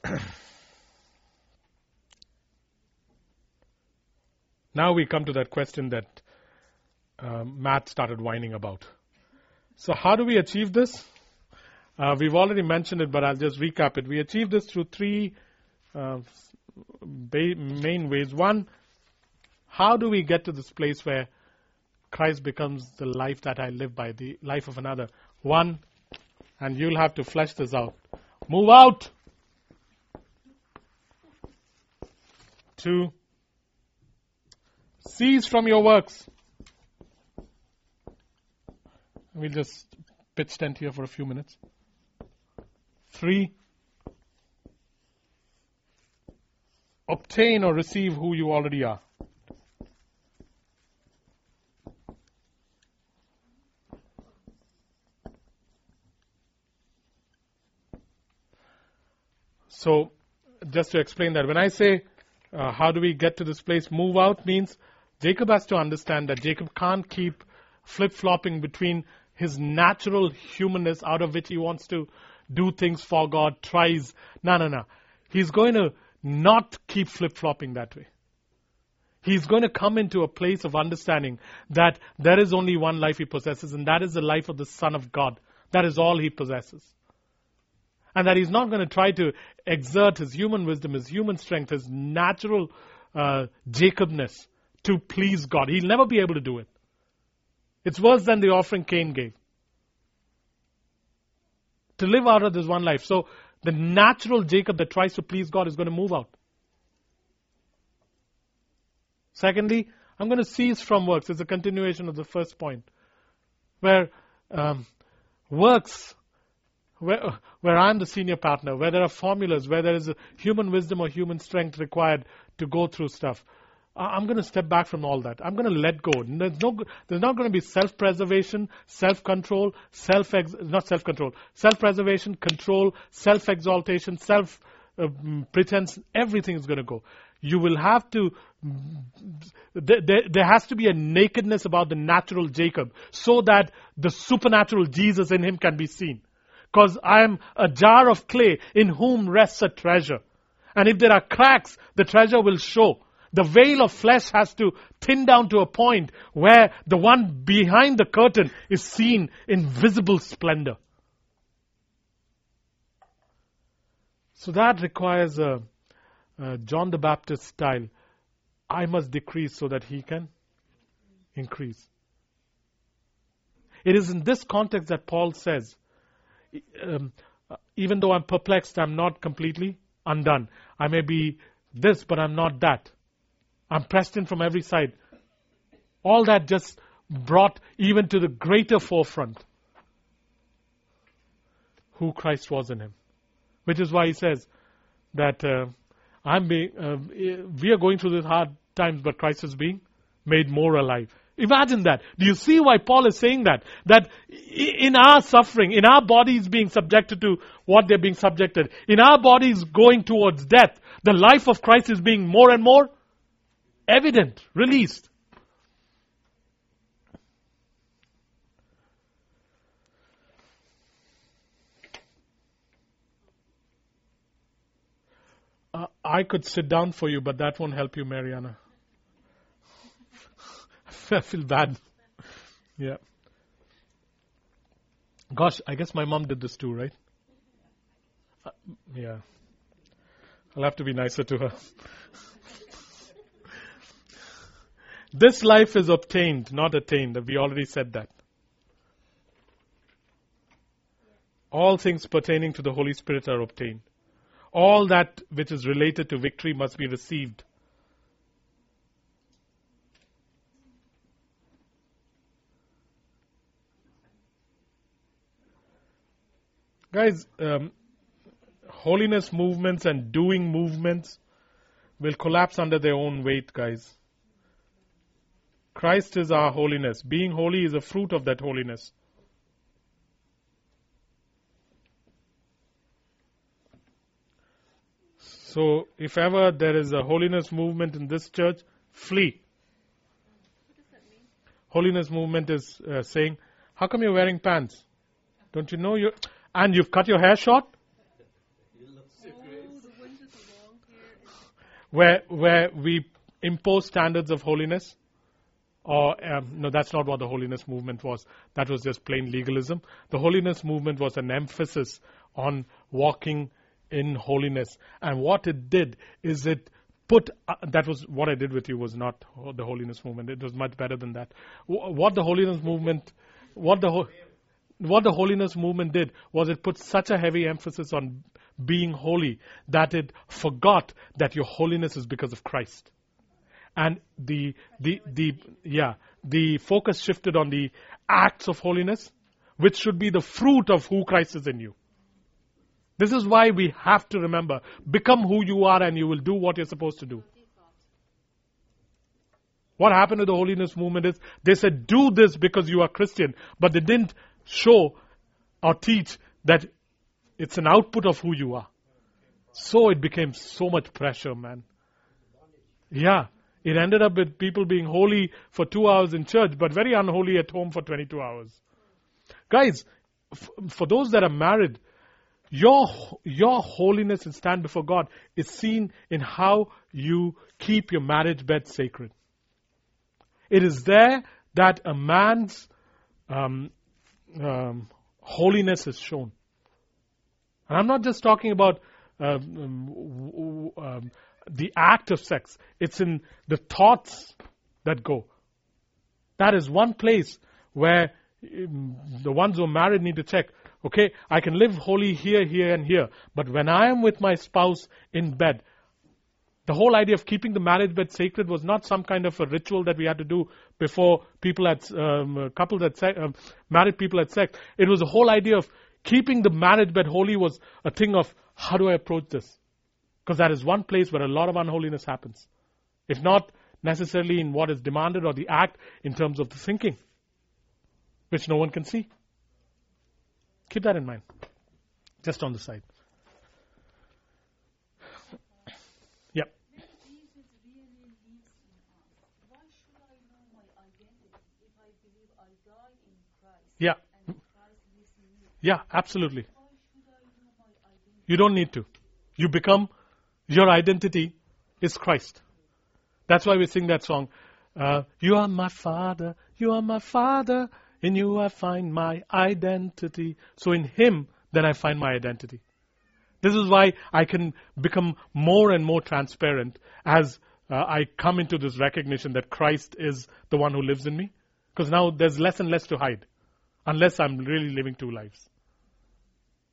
now we come to that question that uh, Matt started whining about. So, how do we achieve this? Uh, we've already mentioned it, but I'll just recap it. We achieve this through three uh, main ways. One, how do we get to this place where Christ becomes the life that I live by, the life of another? One, and you'll have to flesh this out. Move out. Two, cease from your works. We'll just pitch tent here for a few minutes. Three, obtain or receive who you already are. So, just to explain that, when I say uh, how do we get to this place, move out means Jacob has to understand that Jacob can't keep flip flopping between his natural humanness out of which he wants to do things for God, tries. No, no, no. He's going to not keep flip flopping that way. He's going to come into a place of understanding that there is only one life he possesses, and that is the life of the Son of God. That is all he possesses. And that he's not going to try to exert his human wisdom, his human strength, his natural uh, Jacobness to please God. He'll never be able to do it. It's worse than the offering Cain gave. To live out of this one life. So the natural Jacob that tries to please God is going to move out. Secondly, I'm going to cease from works. It's a continuation of the first point. Where um, works, where, where I'm the senior partner, where there are formulas, where there is human wisdom or human strength required to go through stuff. I'm going to step back from all that. I'm going to let go. There's no, there's not going to be self-preservation, self-control, self, not self-control, self-preservation, control, self-exaltation, self uh, pretense. Everything is going to go. You will have to. There, there, there has to be a nakedness about the natural Jacob, so that the supernatural Jesus in him can be seen. Because I am a jar of clay in whom rests a treasure. And if there are cracks, the treasure will show. The veil of flesh has to thin down to a point where the one behind the curtain is seen in visible splendor. So that requires a, a John the Baptist style. I must decrease so that he can increase. It is in this context that Paul says, um, even though I'm perplexed, I'm not completely undone. I may be this, but I'm not that. I'm pressed in from every side. All that just brought even to the greater forefront who Christ was in him. Which is why he says that uh, I'm being, uh, we are going through these hard times, but Christ is being made more alive. Imagine that. Do you see why Paul is saying that? That in our suffering, in our bodies being subjected to what they're being subjected, in our bodies going towards death, the life of Christ is being more and more evident, released. Uh, I could sit down for you, but that won't help you, Mariana. I feel bad. Yeah. Gosh, I guess my mom did this too, right? Uh, yeah. I'll have to be nicer to her. This life is obtained, not attained. We already said that. All things pertaining to the Holy Spirit are obtained. All that which is related to victory must be received. Guys, um, holiness movements and doing movements will collapse under their own weight, guys. Christ is our holiness. Being holy is a fruit of that holiness. So, if ever there is a holiness movement in this church, flee. Holiness movement is uh, saying, How come you're wearing pants? Don't you know you and you've cut your hair short? Where where we impose standards of holiness, or um, no, that's not what the holiness movement was. That was just plain legalism. The holiness movement was an emphasis on walking in holiness, and what it did is it put uh, that was what I did with you was not the holiness movement. It was much better than that. Wh- What the holiness movement, what the ho- what the holiness movement did was it put such a heavy emphasis on being holy that it forgot that your holiness is because of Christ. And the the the yeah, the focus shifted on the acts of holiness, which should be the fruit of who Christ is in you. This is why we have to remember become who you are and you will do what you're supposed to do. What happened to the holiness movement is they said, do this because you are Christian, but they didn't show or teach that it's an output of who you are. So it became so much pressure, man. Yeah. It ended up with people being holy for two hours in church, but very unholy at home for 22 hours. Guys, f- for those that are married, your, your holiness and stand before God is seen in how you keep your marriage bed sacred. It is there that a man's um, um, holiness is shown. And I'm not just talking about um, w- w- um, the act of sex, it's in the thoughts that go. That is one place where um, the ones who are married need to check. Okay, I can live holy here, here, and here, but when I am with my spouse in bed, the whole idea of keeping the marriage bed sacred was not some kind of a ritual that we had to do before people had um, couples had se- um, married people had sex. It was the whole idea of keeping the marriage bed holy was a thing of how do I approach this? Because that is one place where a lot of unholiness happens. If not necessarily in what is demanded or the act, in terms of the thinking, which no one can see. Keep that in mind. Just on the side. Yep. Yeah. Yeah, absolutely. You don't need to. You become, your identity is Christ. That's why we sing that song. Uh, you are my father, you are my father, in you I find my identity. So in Him, then I find my identity. This is why I can become more and more transparent as uh, I come into this recognition that Christ is the one who lives in me. Because now there's less and less to hide, unless I'm really living two lives.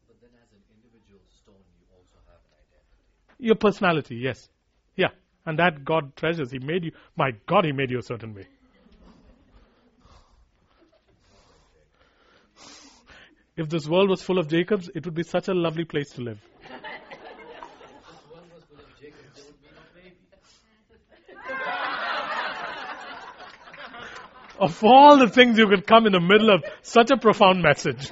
But then, as an individual stone, you also have an identity. Your personality, yes. Yeah. And that God treasures. He made you, my God, He made you a certain way. If this world was full of Jacobs, it would be such a lovely place to live. Of all the things you could come in the middle of such a profound message.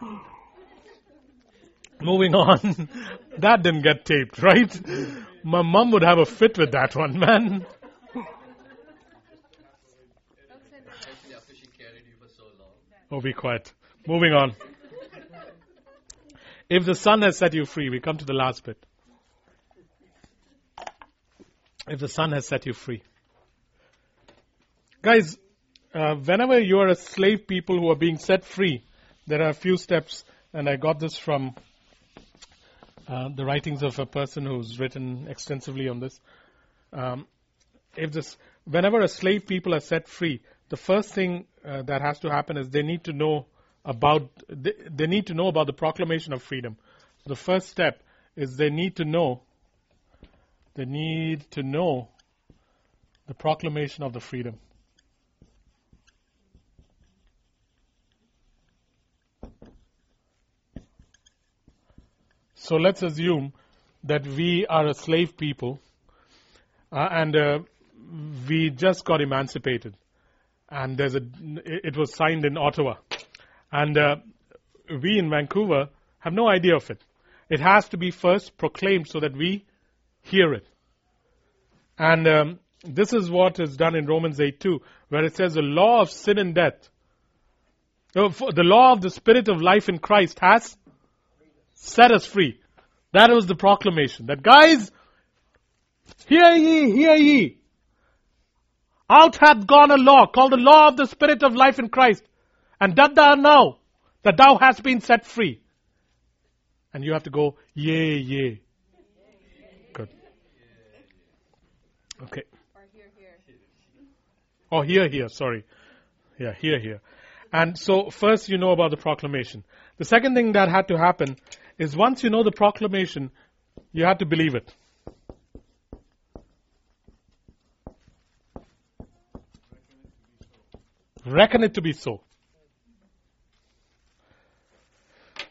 Moving on. That didn't get taped, right? My mom would have a fit with that one, man. Oh, be quiet. Moving on. If the Son has set you free, we come to the last bit. If the Son has set you free. Guys, uh, whenever you are a slave people who are being set free, there are a few steps, and I got this from uh, the writings of a person who's written extensively on this. Um, if this, whenever a slave people are set free, the first thing uh, that has to happen is they need to know about they, they need to know about the proclamation of freedom. So the first step is they need to know they need to know the proclamation of the freedom. So let's assume that we are a slave people uh, and uh, we just got emancipated. And there's a, it was signed in Ottawa. And uh, we in Vancouver have no idea of it. It has to be first proclaimed so that we hear it. And um, this is what is done in Romans 8 2, where it says the law of sin and death, uh, the law of the spirit of life in Christ has set us free. That was the proclamation. That guys, hear ye, hear ye. Out hath gone a law called the law of the spirit of life in Christ. And that thou know that thou hast been set free. And you have to go, yea, yea. Good. Okay. Or here, here. Oh, here, here, sorry. Yeah, here, here. And so first you know about the proclamation. The second thing that had to happen is once you know the proclamation, you have to believe it. Reckon it to be so.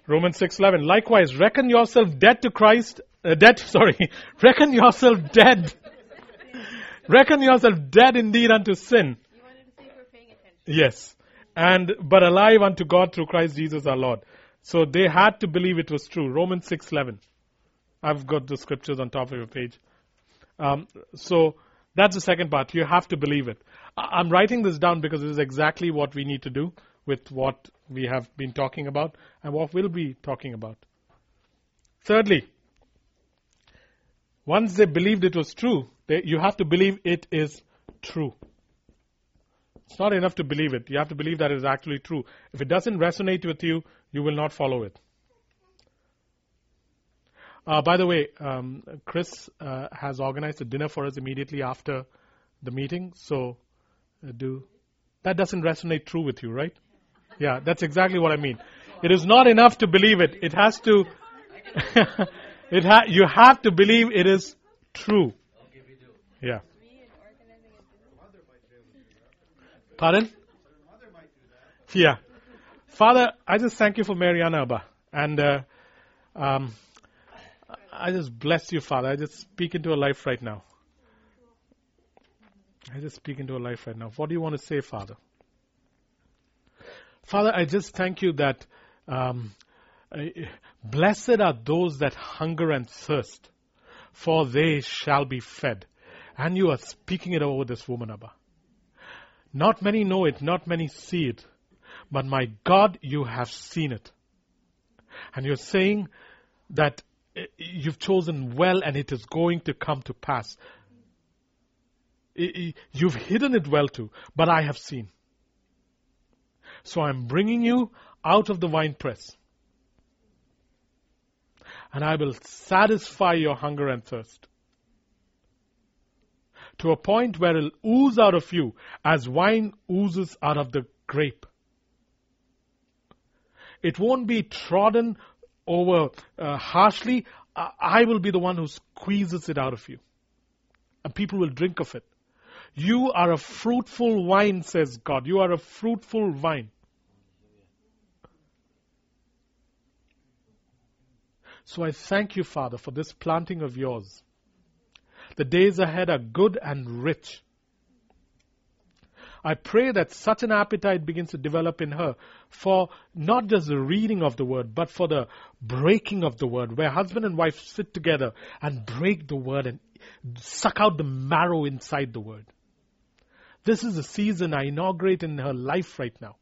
Romans 6:11 Likewise reckon yourself dead to Christ uh, dead sorry reckon yourself dead reckon yourself dead indeed unto sin You wanted to see if paying attention. Yes. And but alive unto God through Christ Jesus our Lord. So they had to believe it was true. Romans 6:11. I've got the scriptures on top of your page. Um, so that's the second part. You have to believe it. I'm writing this down because this is exactly what we need to do with what we have been talking about and what we'll be talking about. Thirdly, once they believed it was true, they, you have to believe it is true. It's not enough to believe it. You have to believe that it is actually true. If it doesn't resonate with you, you will not follow it. Uh, by the way, um, Chris uh, has organized a dinner for us immediately after the meeting. So, uh, do that doesn't resonate true with you, right? Yeah, that's exactly what I mean. It is not enough to believe it. It has to. it ha- you have to believe it is true. Yeah. Pardon? Yeah. Father, I just thank you for Mariana Abba. And uh, um, I just bless you, Father. I just speak into her life right now. I just speak into her life right now. What do you want to say, Father? Father, I just thank you that um, blessed are those that hunger and thirst, for they shall be fed. And you are speaking it over this woman, Abba. Not many know it, not many see it. But my God, you have seen it. And you're saying that eh, you've chosen well and it is going to come to pass. You've hidden it well too, but I have seen. So I'm bringing you out of the winepress. And I will satisfy your hunger and thirst to a point where it'll ooze out of you as wine oozes out of the grape. It won't be trodden over uh, harshly. I will be the one who squeezes it out of you. And people will drink of it. You are a fruitful wine, says God. You are a fruitful vine. So I thank you, Father, for this planting of yours. The days ahead are good and rich. I pray that such an appetite begins to develop in her for not just the reading of the word, but for the breaking of the word, where husband and wife sit together and break the word and suck out the marrow inside the word. This is the season I inaugurate in her life right now.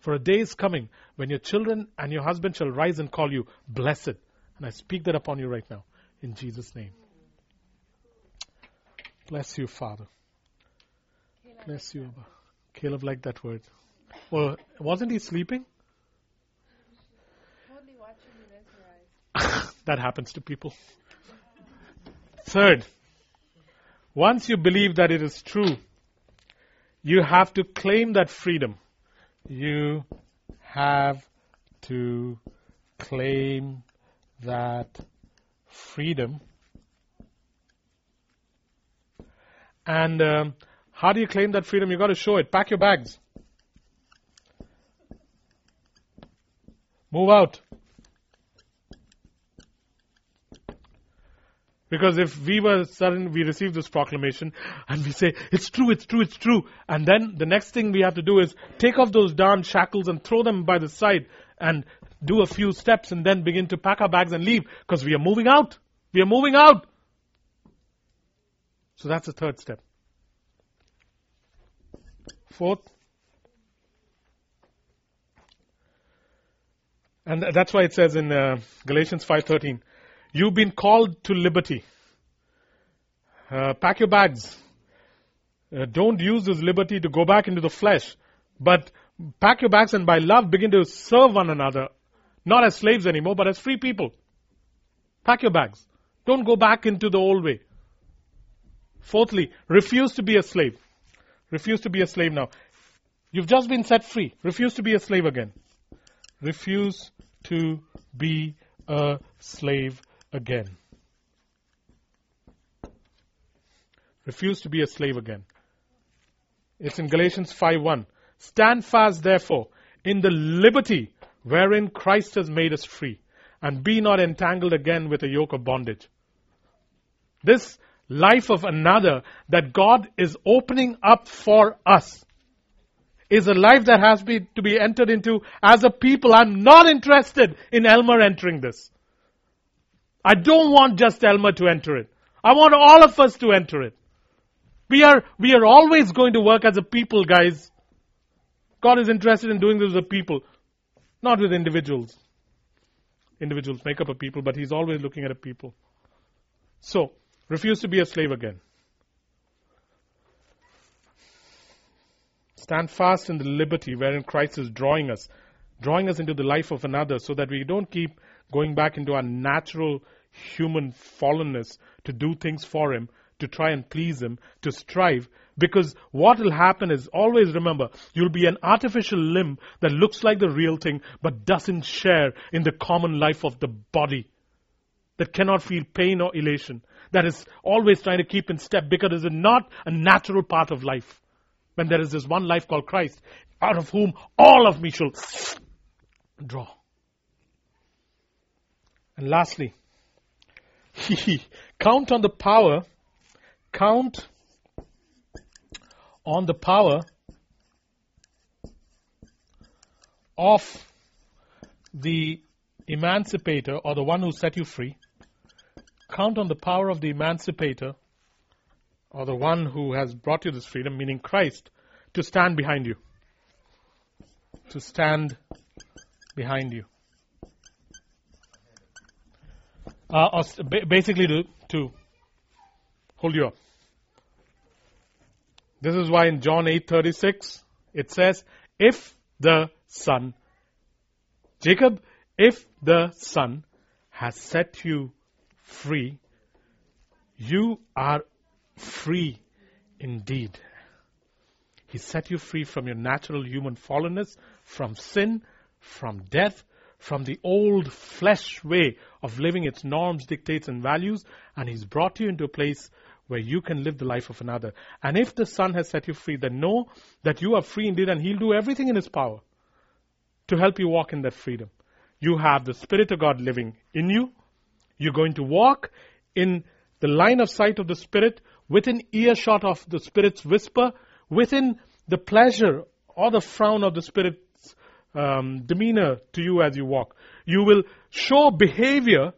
For a day is coming when your children and your husband shall rise and call you blessed. And I speak that upon you right now in Jesus' name. Bless you, Father. Bless you, Abba. Caleb liked that word. Well, wasn't he sleeping? That happens to people. Third, once you believe that it is true, you have to claim that freedom. You have to claim that freedom. And um, how do you claim that freedom? You've got to show it. Pack your bags. Move out. Because if we were sudden, we receive this proclamation and we say, it's true, it's true, it's true. And then the next thing we have to do is take off those darn shackles and throw them by the side and do a few steps and then begin to pack our bags and leave because we are moving out. We are moving out. So that's the third step. Fourth, and that's why it says in uh, Galatians 5:13, you've been called to liberty. Uh, pack your bags. Uh, don't use this liberty to go back into the flesh, but pack your bags and by love begin to serve one another, not as slaves anymore, but as free people. Pack your bags. Don't go back into the old way. Fourthly, refuse to be a slave. Refuse to be a slave now. You've just been set free. Refuse to be a slave again. Refuse to be a slave again. Refuse to be a slave again. It's in Galatians 5:1. Stand fast therefore in the liberty wherein Christ has made us free, and be not entangled again with a yoke of bondage. This life of another that God is opening up for us is a life that has to be entered into as a people. I'm not interested in Elmer entering this. I don't want just Elmer to enter it. I want all of us to enter it. We are, we are always going to work as a people, guys. God is interested in doing this with people, not with individuals. Individuals make up a people, but He's always looking at a people. So, refuse to be a slave again. Stand fast in the liberty wherein Christ is drawing us, drawing us into the life of another so that we don't keep going back into our natural human fallenness to do things for Him, to try and please Him, to strive. Because what will happen is always remember, you'll be an artificial limb that looks like the real thing but doesn't share in the common life of the body. That cannot feel pain or elation. That is always trying to keep in step because it is not a natural part of life. When there is this one life called Christ, out of whom all of me shall draw. And lastly, count on the power, count on the power of the emancipator or the one who set you free. Count on the power of the emancipator or the one who has brought you this freedom, meaning Christ, to stand behind you. To stand behind you. Uh, basically, to, to hold you up. This is why in John 8:36 it says, "If the Son, Jacob, if the Son has set you free, you are free indeed." He set you free from your natural human fallenness, from sin, from death, from the old flesh way of living its norms, dictates, and values, and He's brought you into a place where you can live the life of another. And if the Son has set you free, then know that you are free indeed, and He'll do everything in His power to help you walk in that freedom. You have the Spirit of God living in you. You're going to walk in the line of sight of the Spirit, within earshot of the Spirit's whisper, within the pleasure or the frown of the Spirit's um, demeanor to you as you walk. You will show behavior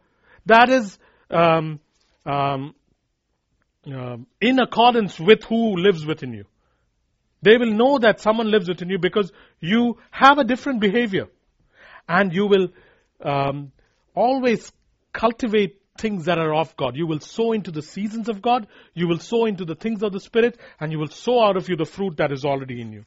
that is um, um, um, in accordance with who lives within you. They will know that someone lives within you because you have a different behavior. And you will um, always cultivate things that are of God. You will sow into the seasons of God. You will sow into the things of the Spirit. And you will sow out of you the fruit that is already in you.